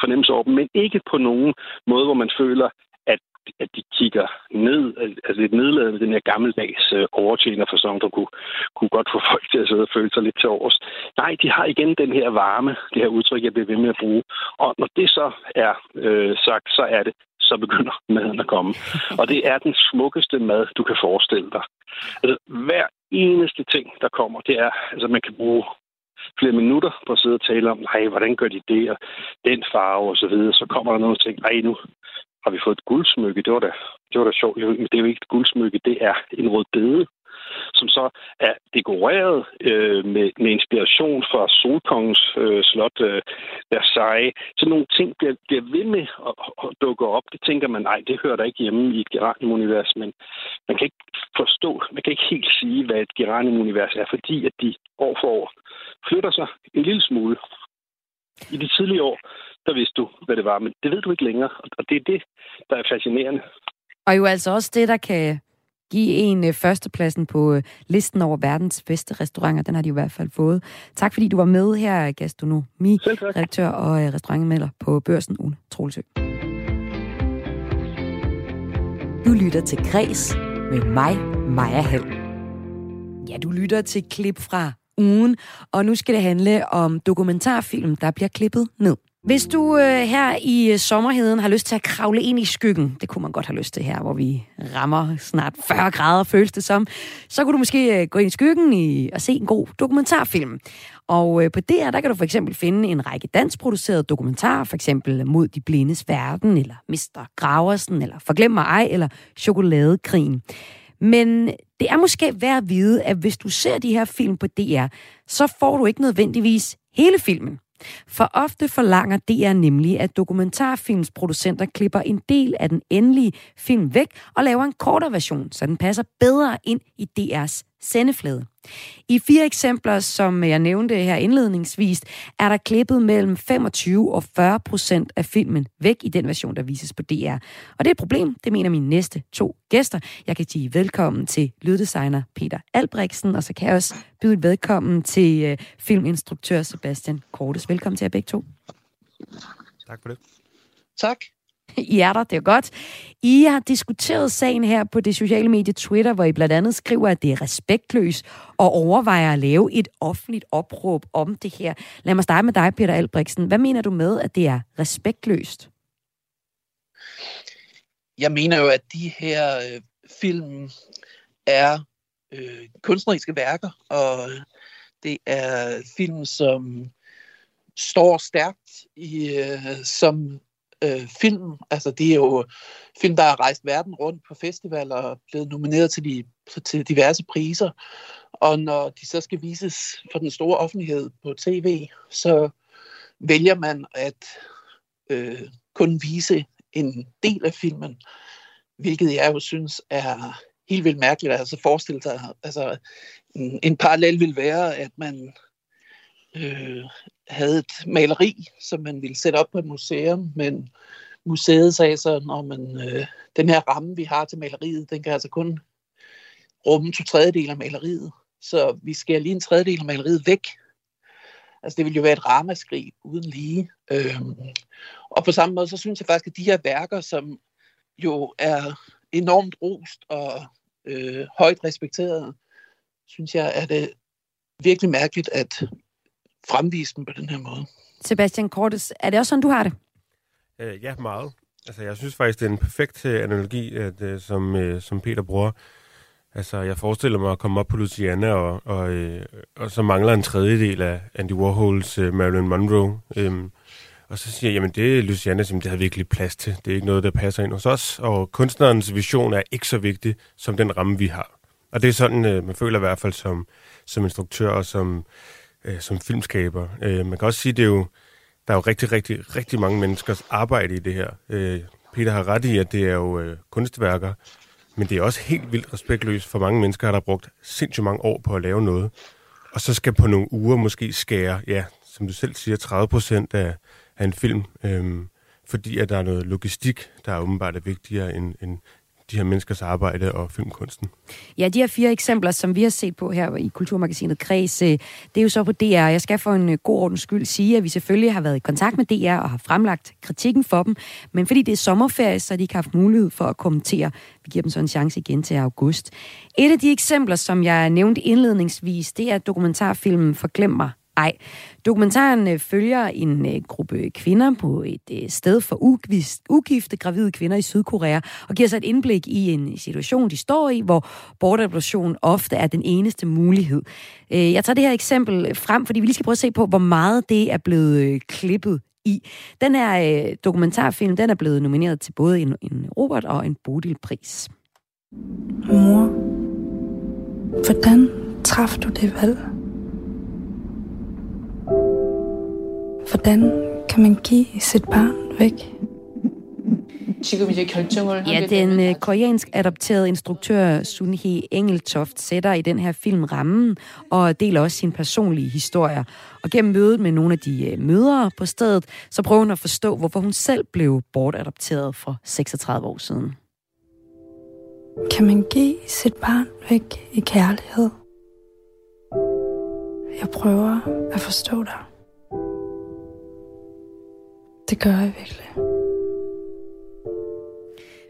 fornemmelse over dem, men ikke på nogen måde, hvor man føler, at de kigger ned, altså lidt nedladende, den her gammeldags øh, overtjenerfasong, der kunne, kunne godt få folk til at sidde og føle sig lidt til års. Nej, de har igen den her varme, det her udtryk, jeg bliver ved med at bruge. Og når det så er øh, sagt, så er det så begynder maden at komme. Og det er den smukkeste mad, du kan forestille dig. Altså, hver eneste ting, der kommer, det er, altså man kan bruge flere minutter på at sidde og tale om, nej, hvordan gør de det, og den farve og så videre. Så kommer der noget ting, nej, nu har vi fået et guldsmykke. Det var da, det var da sjovt. Men det er jo ikke et guldsmykke, det er en rød bede som så er dekoreret øh, med, med inspiration fra Solkongens øh, slot øh, Versailles. Så nogle ting bliver, bliver ved med at, at dukke op. Det tænker man, nej, det hører der ikke hjemme i et geranium-univers, men man kan ikke forstå, man kan ikke helt sige, hvad et geranium-univers er, fordi at de år for år flytter sig en lille smule. I de tidlige år, der vidste du, hvad det var, men det ved du ikke længere, og det er det, der er fascinerende. Og jo altså også det, der kan give en øh, førstepladsen på øh, listen over verdens bedste restauranter. Den har de i hvert fald fået. Tak fordi du var med her, gastronomi-redaktør og øh, restaurantanmelder på Børsen, Ulle Troelsø. Du lytter til Græs med mig, Maja Hall. Ja, du lytter til klip fra ugen, og nu skal det handle om dokumentarfilm, der bliver klippet ned. Hvis du øh, her i øh, sommerheden har lyst til at kravle ind i skyggen, det kunne man godt have lyst til her, hvor vi rammer snart 40 grader, føles det som, så kunne du måske øh, gå ind i skyggen i, og se en god dokumentarfilm. Og øh, på DR, der kan du for eksempel finde en række dansproducerede dokumentarer, for eksempel Mod de blindes verden, eller Mr. Graversen, eller Forglem mig ej, eller Chokoladekrigen. Men det er måske værd at vide, at hvis du ser de her film på DR, så får du ikke nødvendigvis hele filmen. For ofte forlanger DR nemlig, at dokumentarfilmsproducenter klipper en del af den endelige film væk og laver en kortere version, så den passer bedre ind i DR's sendeflade. I fire eksempler, som jeg nævnte her indledningsvis, er der klippet mellem 25 og 40 procent af filmen væk i den version, der vises på DR. Og det er et problem, det mener mine næste to gæster. Jeg kan sige velkommen til lyddesigner Peter Albrechtsen, og så kan jeg også byde velkommen til øh, filminstruktør Sebastian Kortes. Velkommen til jer begge to. Tak for det. Tak. I er der, det er godt. I har diskuteret sagen her på det sociale medie Twitter, hvor I blandt andet skriver, at det er respektløst og overvejer at lave et offentligt opråb om det her. Lad mig starte med dig, Peter Albrechtsen. Hvad mener du med, at det er respektløst? Jeg mener jo, at de her øh, film er øh, kunstneriske værker, og det er film, som står stærkt i, øh, som øh, film. Altså, det er jo film, der har rejst verden rundt på festivaler og blevet nomineret til, de, til diverse priser. Og når de så skal vises for den store offentlighed på tv, så vælger man at øh, kun vise en del af filmen, hvilket jeg jo synes er helt vildt mærkeligt. Altså forestille sig, altså en, en parallel vil være, at man øh, havde et maleri, som man ville sætte op på et museum, men museet sagde så, når man, øh, den her ramme, vi har til maleriet, den kan altså kun rumme to tredjedel af maleriet. Så vi skærer lige en tredjedel af maleriet væk. Altså det vil jo være et ramaskrig uden lige. Øhm, og på samme måde, så synes jeg faktisk, at de her værker, som jo er enormt rost og øh, højt respekteret, synes jeg, er det virkelig mærkeligt, at fremvise dem på den her måde. Sebastian Kortes, er det også sådan, du har det? Øh, ja, meget. Altså, jeg synes faktisk, det er en perfekt øh, analogi, at, uh, som, uh, som Peter bruger. Altså, jeg forestiller mig at komme op på Louisiana, og, og, uh, og så mangler en tredjedel af Andy Warhols uh, Marilyn Monroe. Um, og så siger jeg, jamen det er Luciana, som det har virkelig plads til. Det er ikke noget, der passer ind hos os. Og kunstnerens vision er ikke så vigtig som den ramme, vi har. Og det er sådan, uh, man føler i hvert fald som, som instruktør og som øh, som filmskaber. Øh, man kan også sige, det er jo, der er jo rigtig, rigtig, rigtig mange menneskers arbejde i det her. Øh, Peter har ret i, at det er jo øh, kunstværker, men det er også helt vildt respektløst for mange mennesker, der har brugt sindssygt mange år på at lave noget. Og så skal på nogle uger måske skære, ja, som du selv siger, 30 procent af, af en film, øh, fordi at der er noget logistik, der er åbenbart er vigtigere end, end de her menneskers arbejde og filmkunsten. Ja, de her fire eksempler, som vi har set på her i Kulturmagasinet Kreds, øh, det er jo så på DR. Jeg skal for en øh, god ordens skyld sige, at vi selvfølgelig har været i kontakt med DR og har fremlagt kritikken for dem, men fordi det er sommerferie, så har de ikke haft mulighed for at kommentere. Vi giver dem så en chance igen til august. Et af de eksempler, som jeg nævnte indledningsvis, det er dokumentarfilmen Forglem mig ej. Dokumentaren øh, følger en øh, gruppe kvinder på et øh, sted for ugifte gravide kvinder i Sydkorea og giver sig et indblik i en situation, de står i, hvor bortadoption ofte er den eneste mulighed. Jeg tager det her eksempel frem, fordi vi lige skal prøve at se på, hvor meget det er blevet klippet i. Den her dokumentarfilm, den er blevet nomineret til både en, en Robert og en Bodil-pris. Mor, hvordan træffede du det valg? Hvordan kan man give sit barn væk? Ja, den øh, koreansk adopterede instruktør Sun Hee Engeltoft sætter i den her film rammen og deler også sin personlige historier. Og gennem mødet med nogle af de øh, mødre på stedet, så prøver hun at forstå, hvorfor hun selv blev bortadopteret for 36 år siden. Kan man give sit barn væk i kærlighed? Jeg prøver at forstå dig. Det gør jeg virkelig.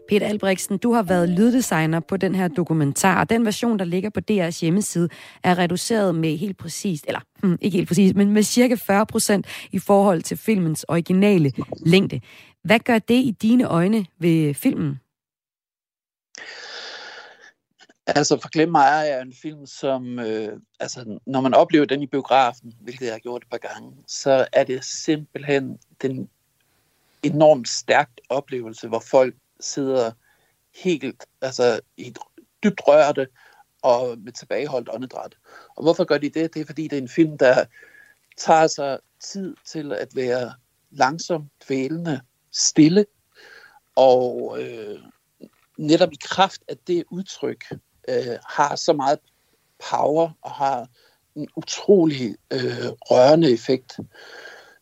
Peter Albrechtsen, du har været lyddesigner på den her dokumentar, og den version, der ligger på DR's hjemmeside, er reduceret med helt præcist, eller hmm, ikke helt præcist, men med cirka 40 procent i forhold til filmens originale længde. Hvad gør det i dine øjne ved filmen? Altså, Forglem mig er en film, som, øh, altså, når man oplever den i biografen, hvilket jeg har gjort et par gange, så er det simpelthen den enormt stærkt oplevelse, hvor folk sidder helt, altså helt dybt rørte og med tilbageholdt åndedræt. Og hvorfor gør de det? Det er fordi, det er en film, der tager sig tid til at være langsom, dvælende, stille, og øh, netop i kraft af det udtryk øh, har så meget power og har en utrolig øh, rørende effekt.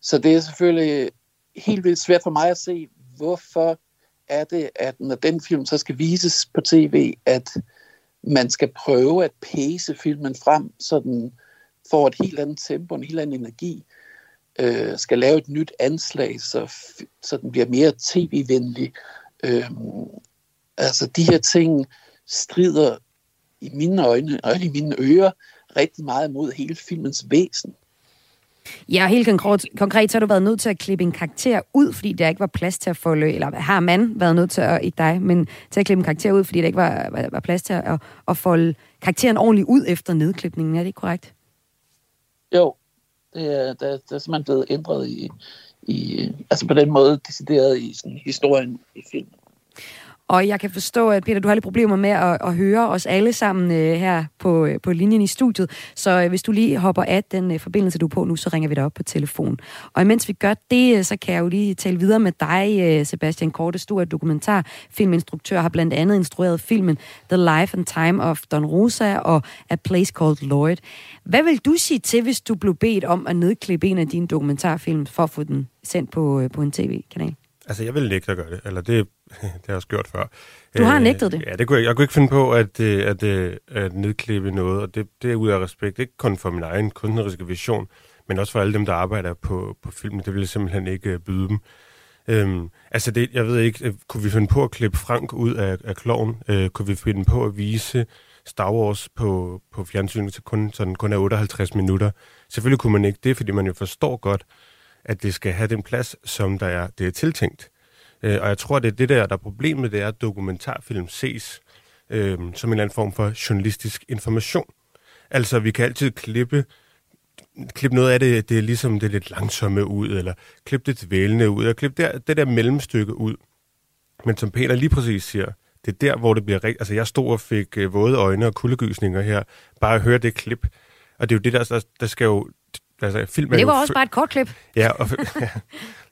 Så det er selvfølgelig helt vildt svært for mig at se, hvorfor er det, at når den film så skal vises på tv, at man skal prøve at pace filmen frem, så den får et helt andet tempo, en helt anden energi, øh, skal lave et nyt anslag, så, så den bliver mere tv-venlig. Øh, altså de her ting strider i mine øjne og i mine ører rigtig meget mod hele filmens væsen. Ja, helt konkret, konkret så har du været nødt til at klippe en karakter ud, fordi der ikke var plads til at folde, eller har man været nødt til at, ikke dig, men til at klippe en karakter ud, fordi der ikke var, var, var plads til at, at folde karakteren ordentligt ud efter nedklipningen. Er det ikke korrekt? Jo, det er, der, der er simpelthen blevet ændret i, i, altså på den måde decideret i sådan, historien i filmen. Og jeg kan forstå, at Peter, du har lidt problemer med at, at høre os alle sammen øh, her på, øh, på linjen i studiet. Så øh, hvis du lige hopper af den øh, forbindelse, du er på nu, så ringer vi dig op på telefon. Og imens vi gør det, øh, så kan jeg jo lige tale videre med dig, øh, Sebastian Korte. Du er dokumentarfilminstruktør, har blandt andet instrueret filmen The Life and Time of Don Rosa og A Place Called Lloyd. Hvad vil du sige til, hvis du blev bedt om at nedklippe en af dine dokumentarfilm for at få den sendt på, øh, på en tv-kanal? Altså, jeg vil ikke at gøre det. Eller det, det har jeg også gjort før. Du har øh, nægtet det? Ja, det kunne jeg, jeg kunne ikke finde på at, øh, at, at, øh, at nedklippe noget, og det, det er ud af respekt, ikke kun for min egen kunstneriske vision, men også for alle dem, der arbejder på, på filmen. Det ville jeg simpelthen ikke byde dem. Øhm, altså, det, jeg ved ikke, kunne vi finde på at klippe Frank ud af, af kloven? Øh, kunne vi finde på at vise Star Wars på, på fjernsynet til kun, sådan, kun er 58 minutter? Selvfølgelig kunne man ikke det, fordi man jo forstår godt, at det skal have den plads, som der er, det er tiltænkt. Øh, og jeg tror, det er det der, der er problemet, det er, at dokumentarfilm ses øh, som en eller anden form for journalistisk information. Altså, vi kan altid klippe klippe noget af det, det er ligesom det lidt langsomme ud, eller klippe det vælende ud, og klippe der, det der mellemstykke ud. Men som Peter lige præcis siger, det er der, hvor det bliver rigtigt. Altså, jeg stod og fik øh, våde øjne og kuldegysninger her, bare at høre det klip. Og det er jo det, der, der, der skal jo Altså, film Men det var også bare et kort klip. Ja, og, ja.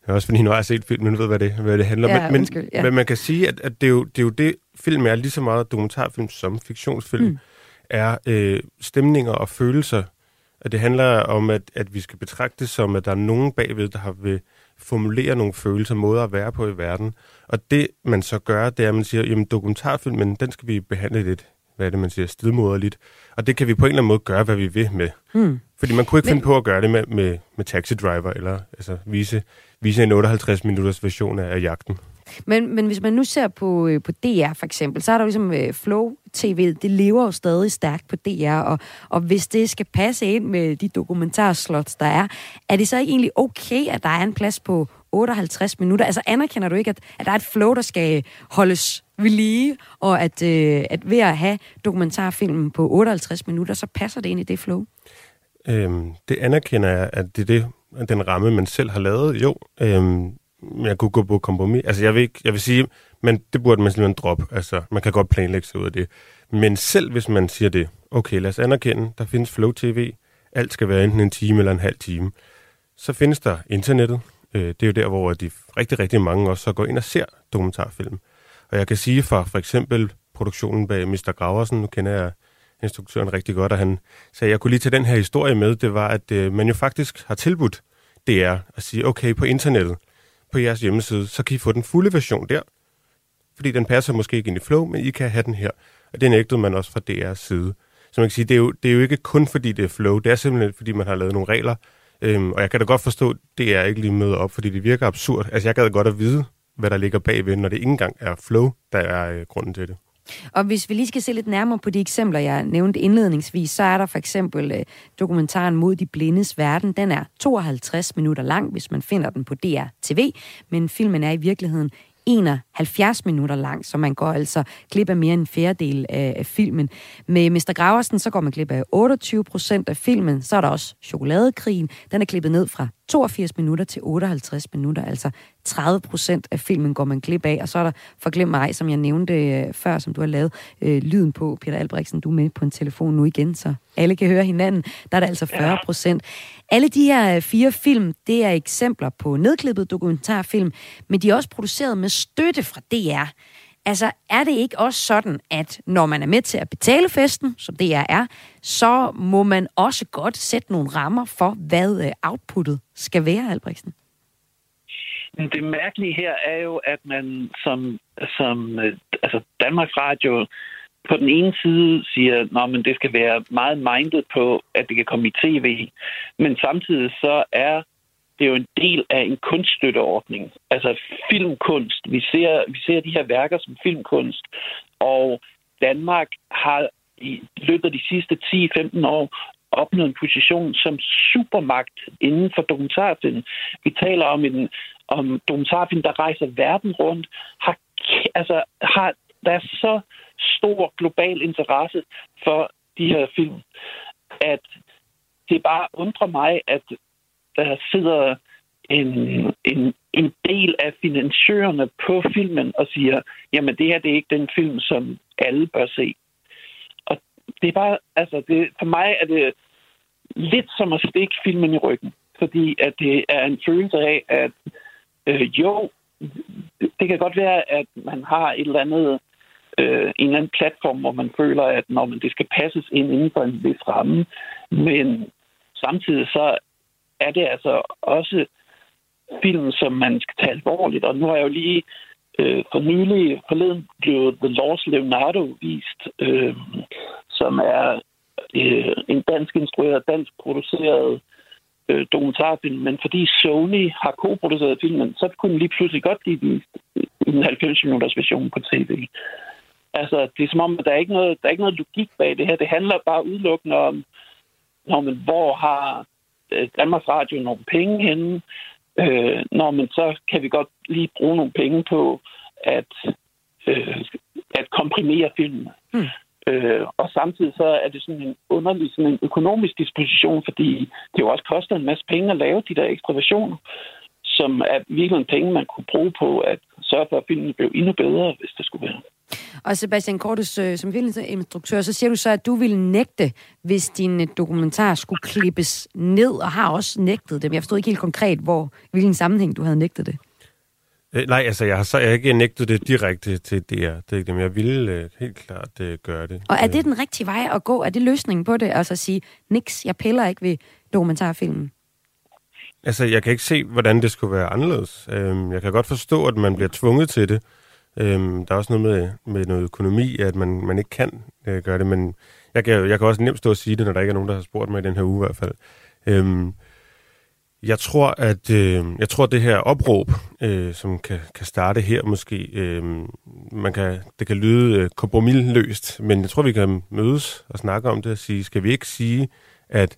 Er også fordi, nu har jeg set filmen, ved, hvad det, hvad det handler om. Ja, men, undskyld, ja. men man kan sige, at, at det, er jo, det er jo det, film er lige så meget dokumentarfilm som fiktionsfilm, mm. er øh, stemninger og følelser, Og det handler om, at, at vi skal betragte det som, at der er nogen bagved, der har vil formulere nogle følelser, måder at være på i verden. Og det, man så gør, det er, at man siger, jamen dokumentarfilmen, den skal vi behandle lidt, hvad er det, man siger, stedmoderligt. Og det kan vi på en eller anden måde gøre, hvad vi vil med. Hmm. Fordi man kunne ikke Men- finde på at gøre det med, med, med Taxi Driver, eller altså, vise, vise en 58-minutters version af, af jagten. Men, men hvis man nu ser på, øh, på DR for eksempel, så er der jo ligesom øh, Flow TV, det lever jo stadig stærkt på DR, og, og hvis det skal passe ind med de dokumentarslots, der er, er det så ikke egentlig okay, at der er en plads på 58 minutter? Altså anerkender du ikke, at, at der er et flow, der skal holdes ved lige, og at, øh, at ved at have dokumentarfilmen på 58 minutter, så passer det ind i det flow? Øhm, det anerkender jeg, at det er det, den ramme, man selv har lavet. Jo, øhm, jeg kunne gå på kompromis. Altså, jeg vil, ikke, jeg vil sige, men det burde man simpelthen droppe. Altså, man kan godt planlægge sig ud af det. Men selv hvis man siger det, okay, lad os anerkende, der findes Flow TV, alt skal være enten en time eller en halv time. Så findes der internettet. Øh, det er jo der, hvor de rigtig, rigtig mange også så går ind og ser dokumentarfilm. Og jeg kan sige fra for eksempel produktionen bag Mr. Graversen, nu kender jeg instruktøren rigtig godt, og han sagde, at jeg kunne lige tage den her historie med, det var, at øh, man jo faktisk har tilbudt DR at sige, okay, på internettet, på jeres hjemmeside, så kan I få den fulde version der, fordi den passer måske ikke ind i Flow, men I kan have den her. Og det nægtede man også fra DR's side. Så man kan sige, det er, jo, det er jo ikke kun fordi det er Flow, det er simpelthen fordi man har lavet nogle regler, øhm, og jeg kan da godt forstå, at er ikke lige møder op, fordi det virker absurd. Altså jeg gad godt at vide, hvad der ligger bagved, når det ikke engang er Flow, der er øh, grunden til det. Og hvis vi lige skal se lidt nærmere på de eksempler, jeg nævnte indledningsvis, så er der for eksempel øh, dokumentaren Mod de blindes verden. Den er 52 minutter lang, hvis man finder den på DR TV, men filmen er i virkeligheden 71 minutter lang, så man går altså glip af mere end en fjerdedel af, af filmen. Med Mr. Graversen, så går man glip af 28 procent af filmen. Så er der også Chokoladekrigen. Den er klippet ned fra 82 minutter til 58 minutter, altså 30 procent af filmen går man glip af. Og så er der Forglem mig, som jeg nævnte øh, før, som du har lavet øh, lyden på. Peter Albrechtsen, du er med på en telefon nu igen, så alle kan høre hinanden. Der er der altså 40 procent. Alle de her øh, fire film, det er eksempler på nedklippet dokumentarfilm, men de er også produceret med støtte fra DR. Altså, er det ikke også sådan, at når man er med til at betale festen, som DR er, så må man også godt sætte nogle rammer for, hvad øh, outputtet skal være, Albrechtsen? Det mærkelige her er jo, at man som, som øh, altså Danmarks Radio på den ene side siger, at det skal være meget mindet på, at det kan komme i tv. Men samtidig så er det jo en del af en kunststøtteordning. Altså filmkunst. Vi ser, vi ser de her værker som filmkunst. Og Danmark har i løbet af de sidste 10-15 år opnået en position som supermagt inden for dokumentarfilm. Vi taler om en om dokumentarfilm, der rejser verden rundt, har, altså, har, der er så stor global interesse for de her film, at det bare undrer mig, at der sidder en, en, en del af finansiørerne på filmen og siger, jamen det her det er ikke den film, som alle bør se. Og det er bare, altså det, for mig er det lidt som at stikke filmen i ryggen. Fordi at det er en følelse af, at øh, jo, det kan godt være, at man har et eller andet, øh, en eller anden platform, hvor man føler, at når man, det skal passes ind inden for en vis ramme. Men samtidig så er det altså også film, som man skal tage alvorligt. Og nu har jeg jo lige øh, for nylig forleden blev The Lost Leonardo vist, øh, som er øh, en dansk instrueret, dansk produceret øh, dokumentarfilm, men fordi Sony har co-produceret filmen, så kunne den lige pludselig godt blive den, i 90 minutters version på tv. Altså, det er som om, at der er ikke noget, der er ikke noget logik bag det her. Det handler bare udelukkende om, når man, hvor har øh, Danmarks Radio nogle penge henne, øh, når man så kan vi godt lige bruge nogle penge på at, øh, at komprimere filmen. Hmm. Øh, og samtidig så er det sådan en underlig sådan en økonomisk disposition, fordi det jo også koster en masse penge at lave de der ekstra versioner, som er virkelig en penge, man kunne bruge på at sørge for, at filmen blev endnu bedre, hvis det skulle være. Og Sebastian Kortus, øh, som filminstruktør, så siger du så, at du ville nægte, hvis din øh, dokumentar skulle klippes ned, og har også nægtet dem. Jeg forstod ikke helt konkret, hvor, hvilken sammenhæng du havde nægtet det. Øh, nej, altså, jeg har, så, jeg har ikke nægtet det direkte til DR. Det er ikke det, men jeg ville øh, helt klart øh, gøre det. Og er det Øh, den rigtige vej at gå? Er det løsningen på det? Altså at sige, niks, jeg piller ikke ved dokumentarfilmen. Altså, jeg kan ikke se, hvordan det skulle være anderledes. Øhm, jeg kan godt forstå, at man bliver tvunget til det. Øhm, der er også noget med, med noget økonomi, at man, man ikke kan øh, gøre det, men jeg kan, jeg kan også nemt stå og sige det, når der ikke er nogen, der har spurgt mig i den her uge i hvert fald. Øhm, jeg tror, at øh, jeg tror, at det her opråb, øh, som kan, kan starte her måske, øh, man kan, det kan lyde øh, kompromilløst, men jeg tror, vi kan mødes og snakke om det og sige, skal vi ikke sige, at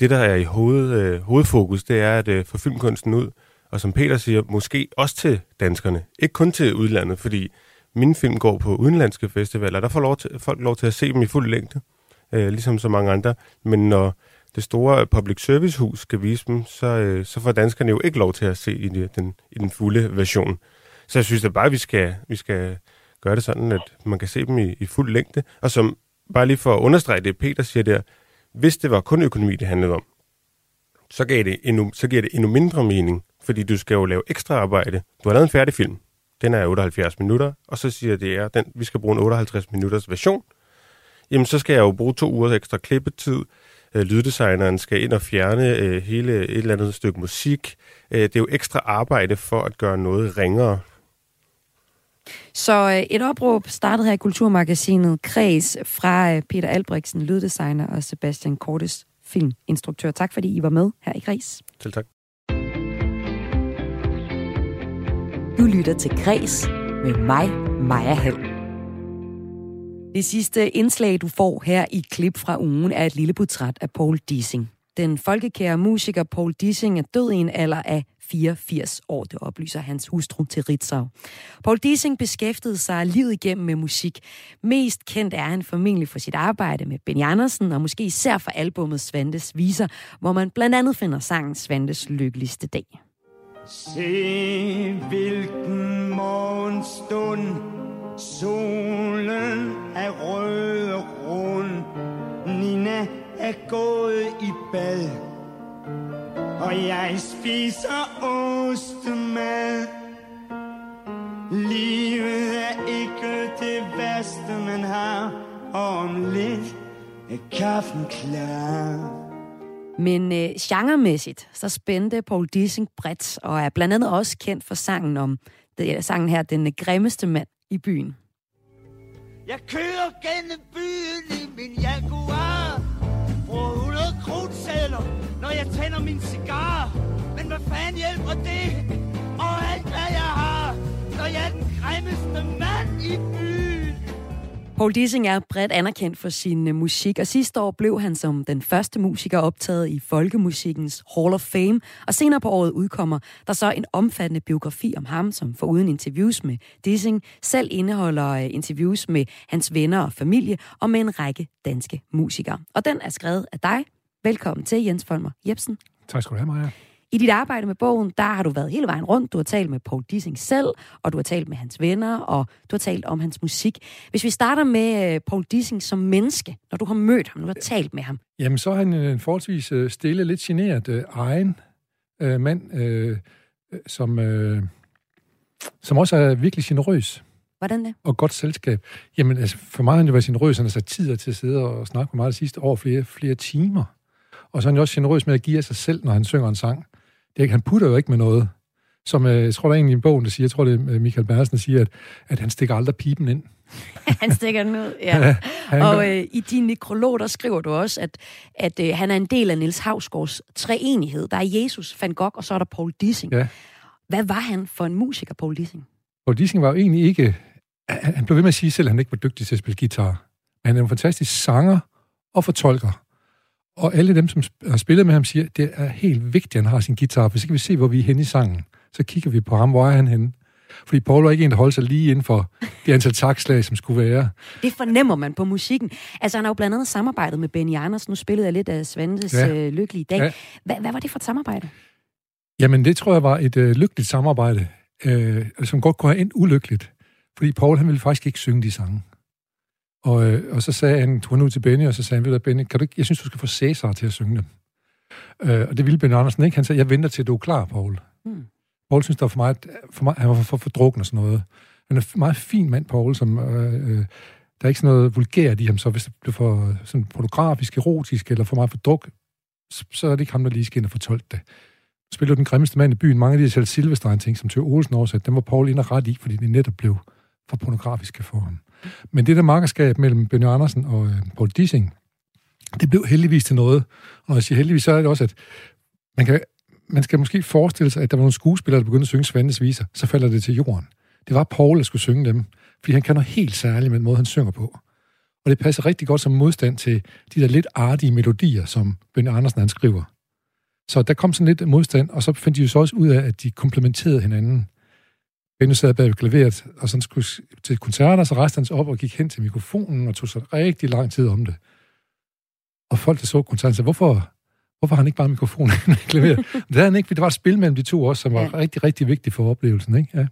det, der er i hoved, øh, hovedfokus, det er at øh, få filmkunsten ud, og som Peter siger, måske også til danskerne, ikke kun til udlandet, fordi mine film går på udenlandske festivaler, der får lov til, folk lov til at se dem i fuld længde, øh, ligesom så mange andre, men når det store public service hus skal vise dem, så, øh, så får danskerne jo ikke lov til at se i, den, i den fulde version. Så jeg synes da bare, at vi skal, vi skal gøre det sådan, at man kan se dem i, i fuld længde. Og som, bare lige for at understrege det, Peter siger der, hvis det var kun økonomi, det handlede om, så, gav det endnu, så giver det endnu mindre mening, fordi du skal jo lave ekstra arbejde. Du har lavet en færdig film. Den er 78 minutter, og så siger det er, den, vi skal bruge en 58 minutters version. Jamen, så skal jeg jo bruge to uger ekstra klippetid. Øh, lyddesigneren skal ind og fjerne øh, hele et eller andet stykke musik. Øh, det er jo ekstra arbejde for at gøre noget ringere. Så øh, et opråb startede her i Kulturmagasinet Kreds fra øh, Peter Albrechtsen, lyddesigner, og Sebastian Kortes, filminstruktør. Tak fordi I var med her i Kreds. Selv tak. Du lytter til Græs med mig, Maja Hall. Det sidste indslag, du får her i klip fra ugen, er et lille portræt af Paul Dissing. Den folkekære musiker Paul Dissing er død i en alder af 84 år, det oplyser hans hustru til Ritzau. Paul Dissing beskæftigede sig livet igennem med musik. Mest kendt er han formentlig for sit arbejde med Benny Andersen, og måske især for albumet Svantes Viser, hvor man blandt andet finder sangen Svantes Lykkeligste Dag. Se hvilken morgenstund Solen er gået i bad Og jeg spiser ostemad. Livet er ikke det værste man har Og om lidt er kaffen klar. Men øh, genremæssigt, så spændte Paul Dissing bredt, og er blandt andet også kendt for sangen om, det er sangen her, Den grimmeste mand i byen. Jeg kører gennem byen i min Jaguar Bruger 100 kronesedler, når jeg tænder min cigar Men hvad fanden hjælper det? Og alt hvad jeg har Når jeg er den grimmeste mand i byen Paul Dissing er bredt anerkendt for sin øh, musik, og sidste år blev han som den første musiker optaget i Folkemusikkens Hall of Fame, og senere på året udkommer der så en omfattende biografi om ham, som foruden interviews med Dissing, selv indeholder øh, interviews med hans venner og familie, og med en række danske musikere. Og den er skrevet af dig. Velkommen til, Jens Folmer Jebsen. Tak skal du have, Maja. I dit arbejde med bogen, der har du været hele vejen rundt. Du har talt med Paul Dissing selv, og du har talt med hans venner, og du har talt om hans musik. Hvis vi starter med øh, Paul Dissing som menneske, når du har mødt ham, når du har talt med ham. Jamen, så er han en forholdsvis øh, stille, lidt generet øh, egen øh, mand, øh, som, øh, som også er virkelig generøs. Hvordan det? Og godt selskab. Jamen, altså, for mig har han jo været generøs. Han har sat tid til at sidde og snakke med mig det sidste år flere, flere timer. Og så er han jo også generøs med at give af sig selv, når han synger en sang. Det han putter jo ikke med noget. Som øh, jeg tror, der er egentlig i bogen, der siger, jeg tror, det er Michael Bersen, der siger, at, at han stikker aldrig pipen ind. han stikker den ud, ja. og øh, i din nekrolog, der skriver du også, at, at øh, han er en del af Niels Havsgaards treenighed. Der er Jesus, Van Gogh, og så er der Paul Dissing. Ja. Hvad var han for en musiker, Paul Dissing? Paul Dissing var jo egentlig ikke... Han, han blev ved med at sige selv, at han ikke var dygtig til at spille guitar. Men han er en fantastisk sanger og fortolker. Og alle dem, som har spillet med ham, siger, at det er helt vigtigt, at han har sin guitar, for så kan vi se, hvor vi er henne i sangen. Så kigger vi på ham, hvor er han henne? Fordi Paul var ikke en, der holdt sig lige inden for det antal takslag, som skulle være. Det fornemmer man på musikken. Altså, han har jo blandt andet samarbejdet med Benny Andersen. Nu spillede jeg lidt af Svantes ja. øh, lykkelige dag. Ja. Hvad, hvad var det for et samarbejde? Jamen, det tror jeg var et øh, lykkeligt samarbejde, øh, som godt kunne have endt ulykkeligt. Fordi Paul, han ville faktisk ikke synge de sange. Og, øh, og så sagde han, tog han ud til Benny, og så sagde han, ved du, Benny, kan du ikke, jeg synes, du skal få Cæsar til at synge dem. Øh, og det ville Benny Andersen ikke. Han sagde, jeg venter til, du er klar, Paul. Hmm. Paul synes, der var for meget, for meget, han var for, for, for drukken og sådan noget. Han er en meget fin mand, Paul, som... Øh, øh, der er ikke sådan noget vulgært i ham, så hvis det bliver for sådan pornografisk, erotisk eller for meget for druk, så, er det ikke ham, der lige skal ind og fortolke det. Spiller den grimmeste mand i byen. Mange af de Charles Silverstein ting, som Tør Olsen oversat, dem var Paul ind og ret i, fordi det netop blev for pornografiske for ham. Men det der markerskab mellem Benny Andersen og øh, Paul Dissing, det blev heldigvis til noget. Og når jeg siger heldigvis, så er det også, at man, kan, man skal måske forestille sig, at der var nogle skuespillere, der begyndte at synge Svandes viser, så falder det til jorden. Det var Paul, der skulle synge dem, fordi han kan noget helt særligt med den måde, han synger på. Og det passer rigtig godt som modstand til de der lidt artige melodier, som Benny Andersen han skriver. Så der kom sådan lidt modstand, og så fandt de jo så også ud af, at de komplementerede hinanden. Benny sad bag klaveret, og sådan skulle til koncerter, så rejste han sig op og gik hen til mikrofonen og tog sig rigtig lang tid om det. Og folk, der så koncerten, sagde, hvorfor, hvorfor har han ikke bare mikrofonen i klaveret? det havde han ikke, fordi det var et spil mellem de to også, som var ja. rigtig, rigtig vigtigt for oplevelsen. Ikke? Ja.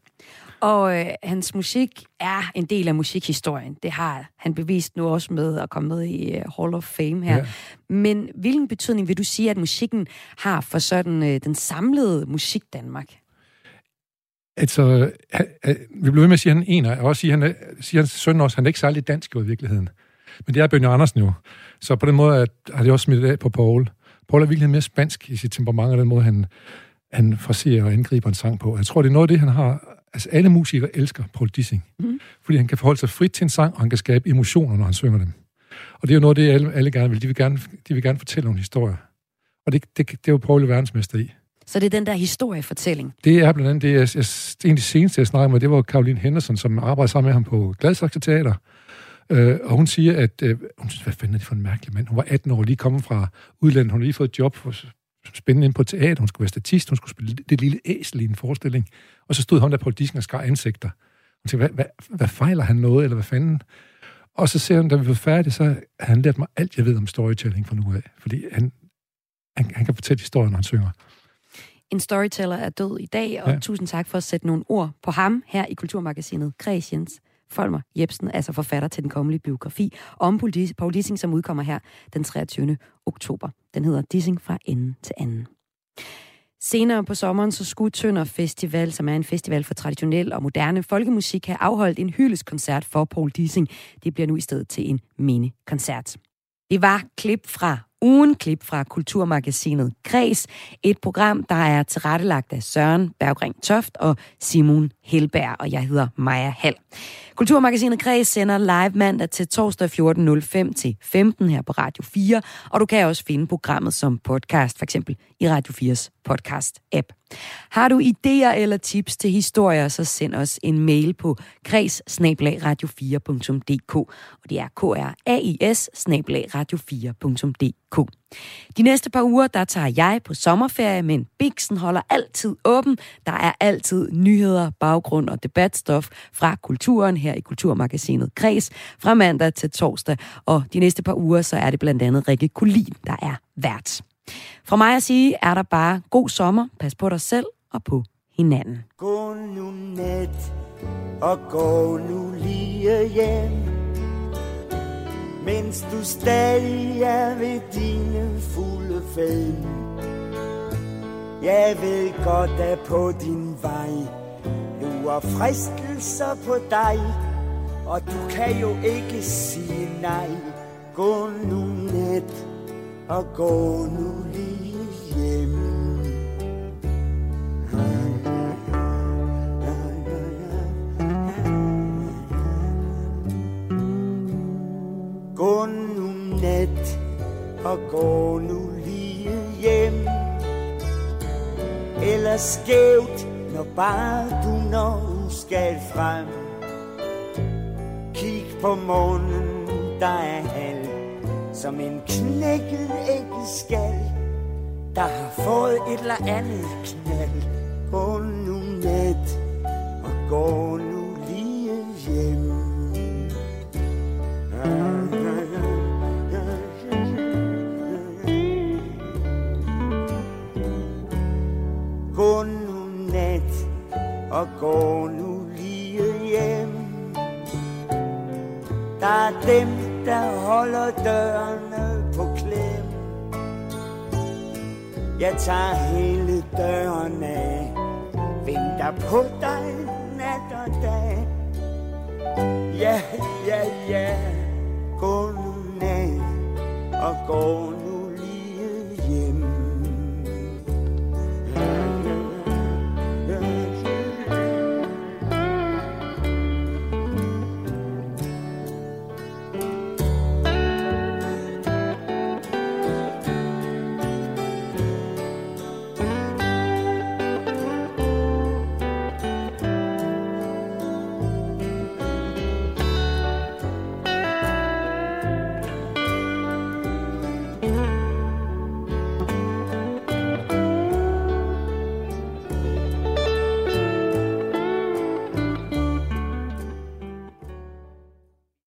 Og øh, hans musik er en del af musikhistorien. Det har han bevist nu også med at komme med i uh, Hall of Fame her. Ja. Men hvilken betydning vil du sige, at musikken har for sådan øh, den samlede musik Danmark? Altså, vi bliver ved med at sige, at han er en, og også sige, han er, siger hans søn også, at han er ikke særlig dansk i virkeligheden. Men det er Bjørn Andersen jo. Så på den måde at, har det også smidt af på Paul. Paul er virkelig mere spansk i sit temperament, og den måde, han, han fraserer og angriber en sang på. Jeg tror, det er noget af det, han har... Altså, alle musikere elsker Paul Dissing. Mm. Fordi han kan forholde sig frit til en sang, og han kan skabe emotioner, når han synger dem. Og det er jo noget af det, alle, alle gerne vil. De vil gerne, de vil gerne fortælle nogle historier. Og det, det, det er jo Paul verdensmester i. Så det er den der historiefortælling? Det er blandt andet det, jeg, jeg, en af de seneste, jeg snakkede med, det var Caroline Henderson, som arbejder sammen med ham på Gladsaxe Teater. Øh, og hun siger, at øh, hun synes, hvad fanden er det for en mærkelig mand? Hun var 18 år, lige kommet fra udlandet. Hun har lige fået et job for, spændende ind på teater. Hun skulle være statist. Hun skulle spille det lille æsel i en forestilling. Og så stod hun der på disken og skar ansigter. Hun tænkte, hvad, hvad, hvad fejler han noget, eller hvad fanden? Og så ser hun, da vi var færdige, så har han lært mig alt, jeg ved om storytelling fra nu af. Fordi han, han, han kan fortælle historien, når han synger. En storyteller er død i dag, og ja. tusind tak for at sætte nogle ord på ham her i Kulturmagasinet Kreds Jens Folmer Jebsen, altså forfatter til den kommende biografi om Paul Dissing, som udkommer her den 23. oktober. Den hedder Dissing fra ende til anden. Senere på sommeren så skulle Tønder Festival, som er en festival for traditionel og moderne folkemusik, have afholdt en hyldeskoncert for Paul Dissing. Det bliver nu i stedet til en mini-koncert. Det var klip fra ugen klip fra Kulturmagasinet Kres, et program, der er tilrettelagt af Søren Bergring Toft og Simon Helberg, og jeg hedder Maja Hall. Kulturmagasinet Kreds sender live mandag til torsdag 14.05 til 15 her på Radio 4, og du kan også finde programmet som podcast, for eksempel i Radio 4's podcast-app. Har du idéer eller tips til historier, så send os en mail på kreds-radio4.dk, og det er k r a i s radio4.dk. De næste par uger, der tager jeg på sommerferie, men Bixen holder altid åben. Der er altid nyheder, baggrund og debatstof fra kulturen her i Kulturmagasinet Kreds fra mandag til torsdag. Og de næste par uger, så er det blandt andet Rikke Kulin, der er vært. Fra mig at sige, er der bare god sommer. Pas på dig selv og på hinanden. Gå nu net og gå nu lige hjem mens du stadig er ved dine fulde fem. Jeg ved godt, at på din vej lurer fristelser på dig, og du kan jo ikke sige nej. Gå nu net og gå nu lige hjem. Gå nu nat og gå nu lige hjem. Eller skævt, når bare du når skal frem. Kig på månen, der er halv som en knækket æggeskal Der har fået et eller andet knald. Gå nu net og gå nu lige hjem. Gå nu net og gå nu lige hjem. Der er dem, der holder dørene på klem. Jeg tager hele døren af Venter på dig nat og dag. Ja, ja, ja Godnat og godnat.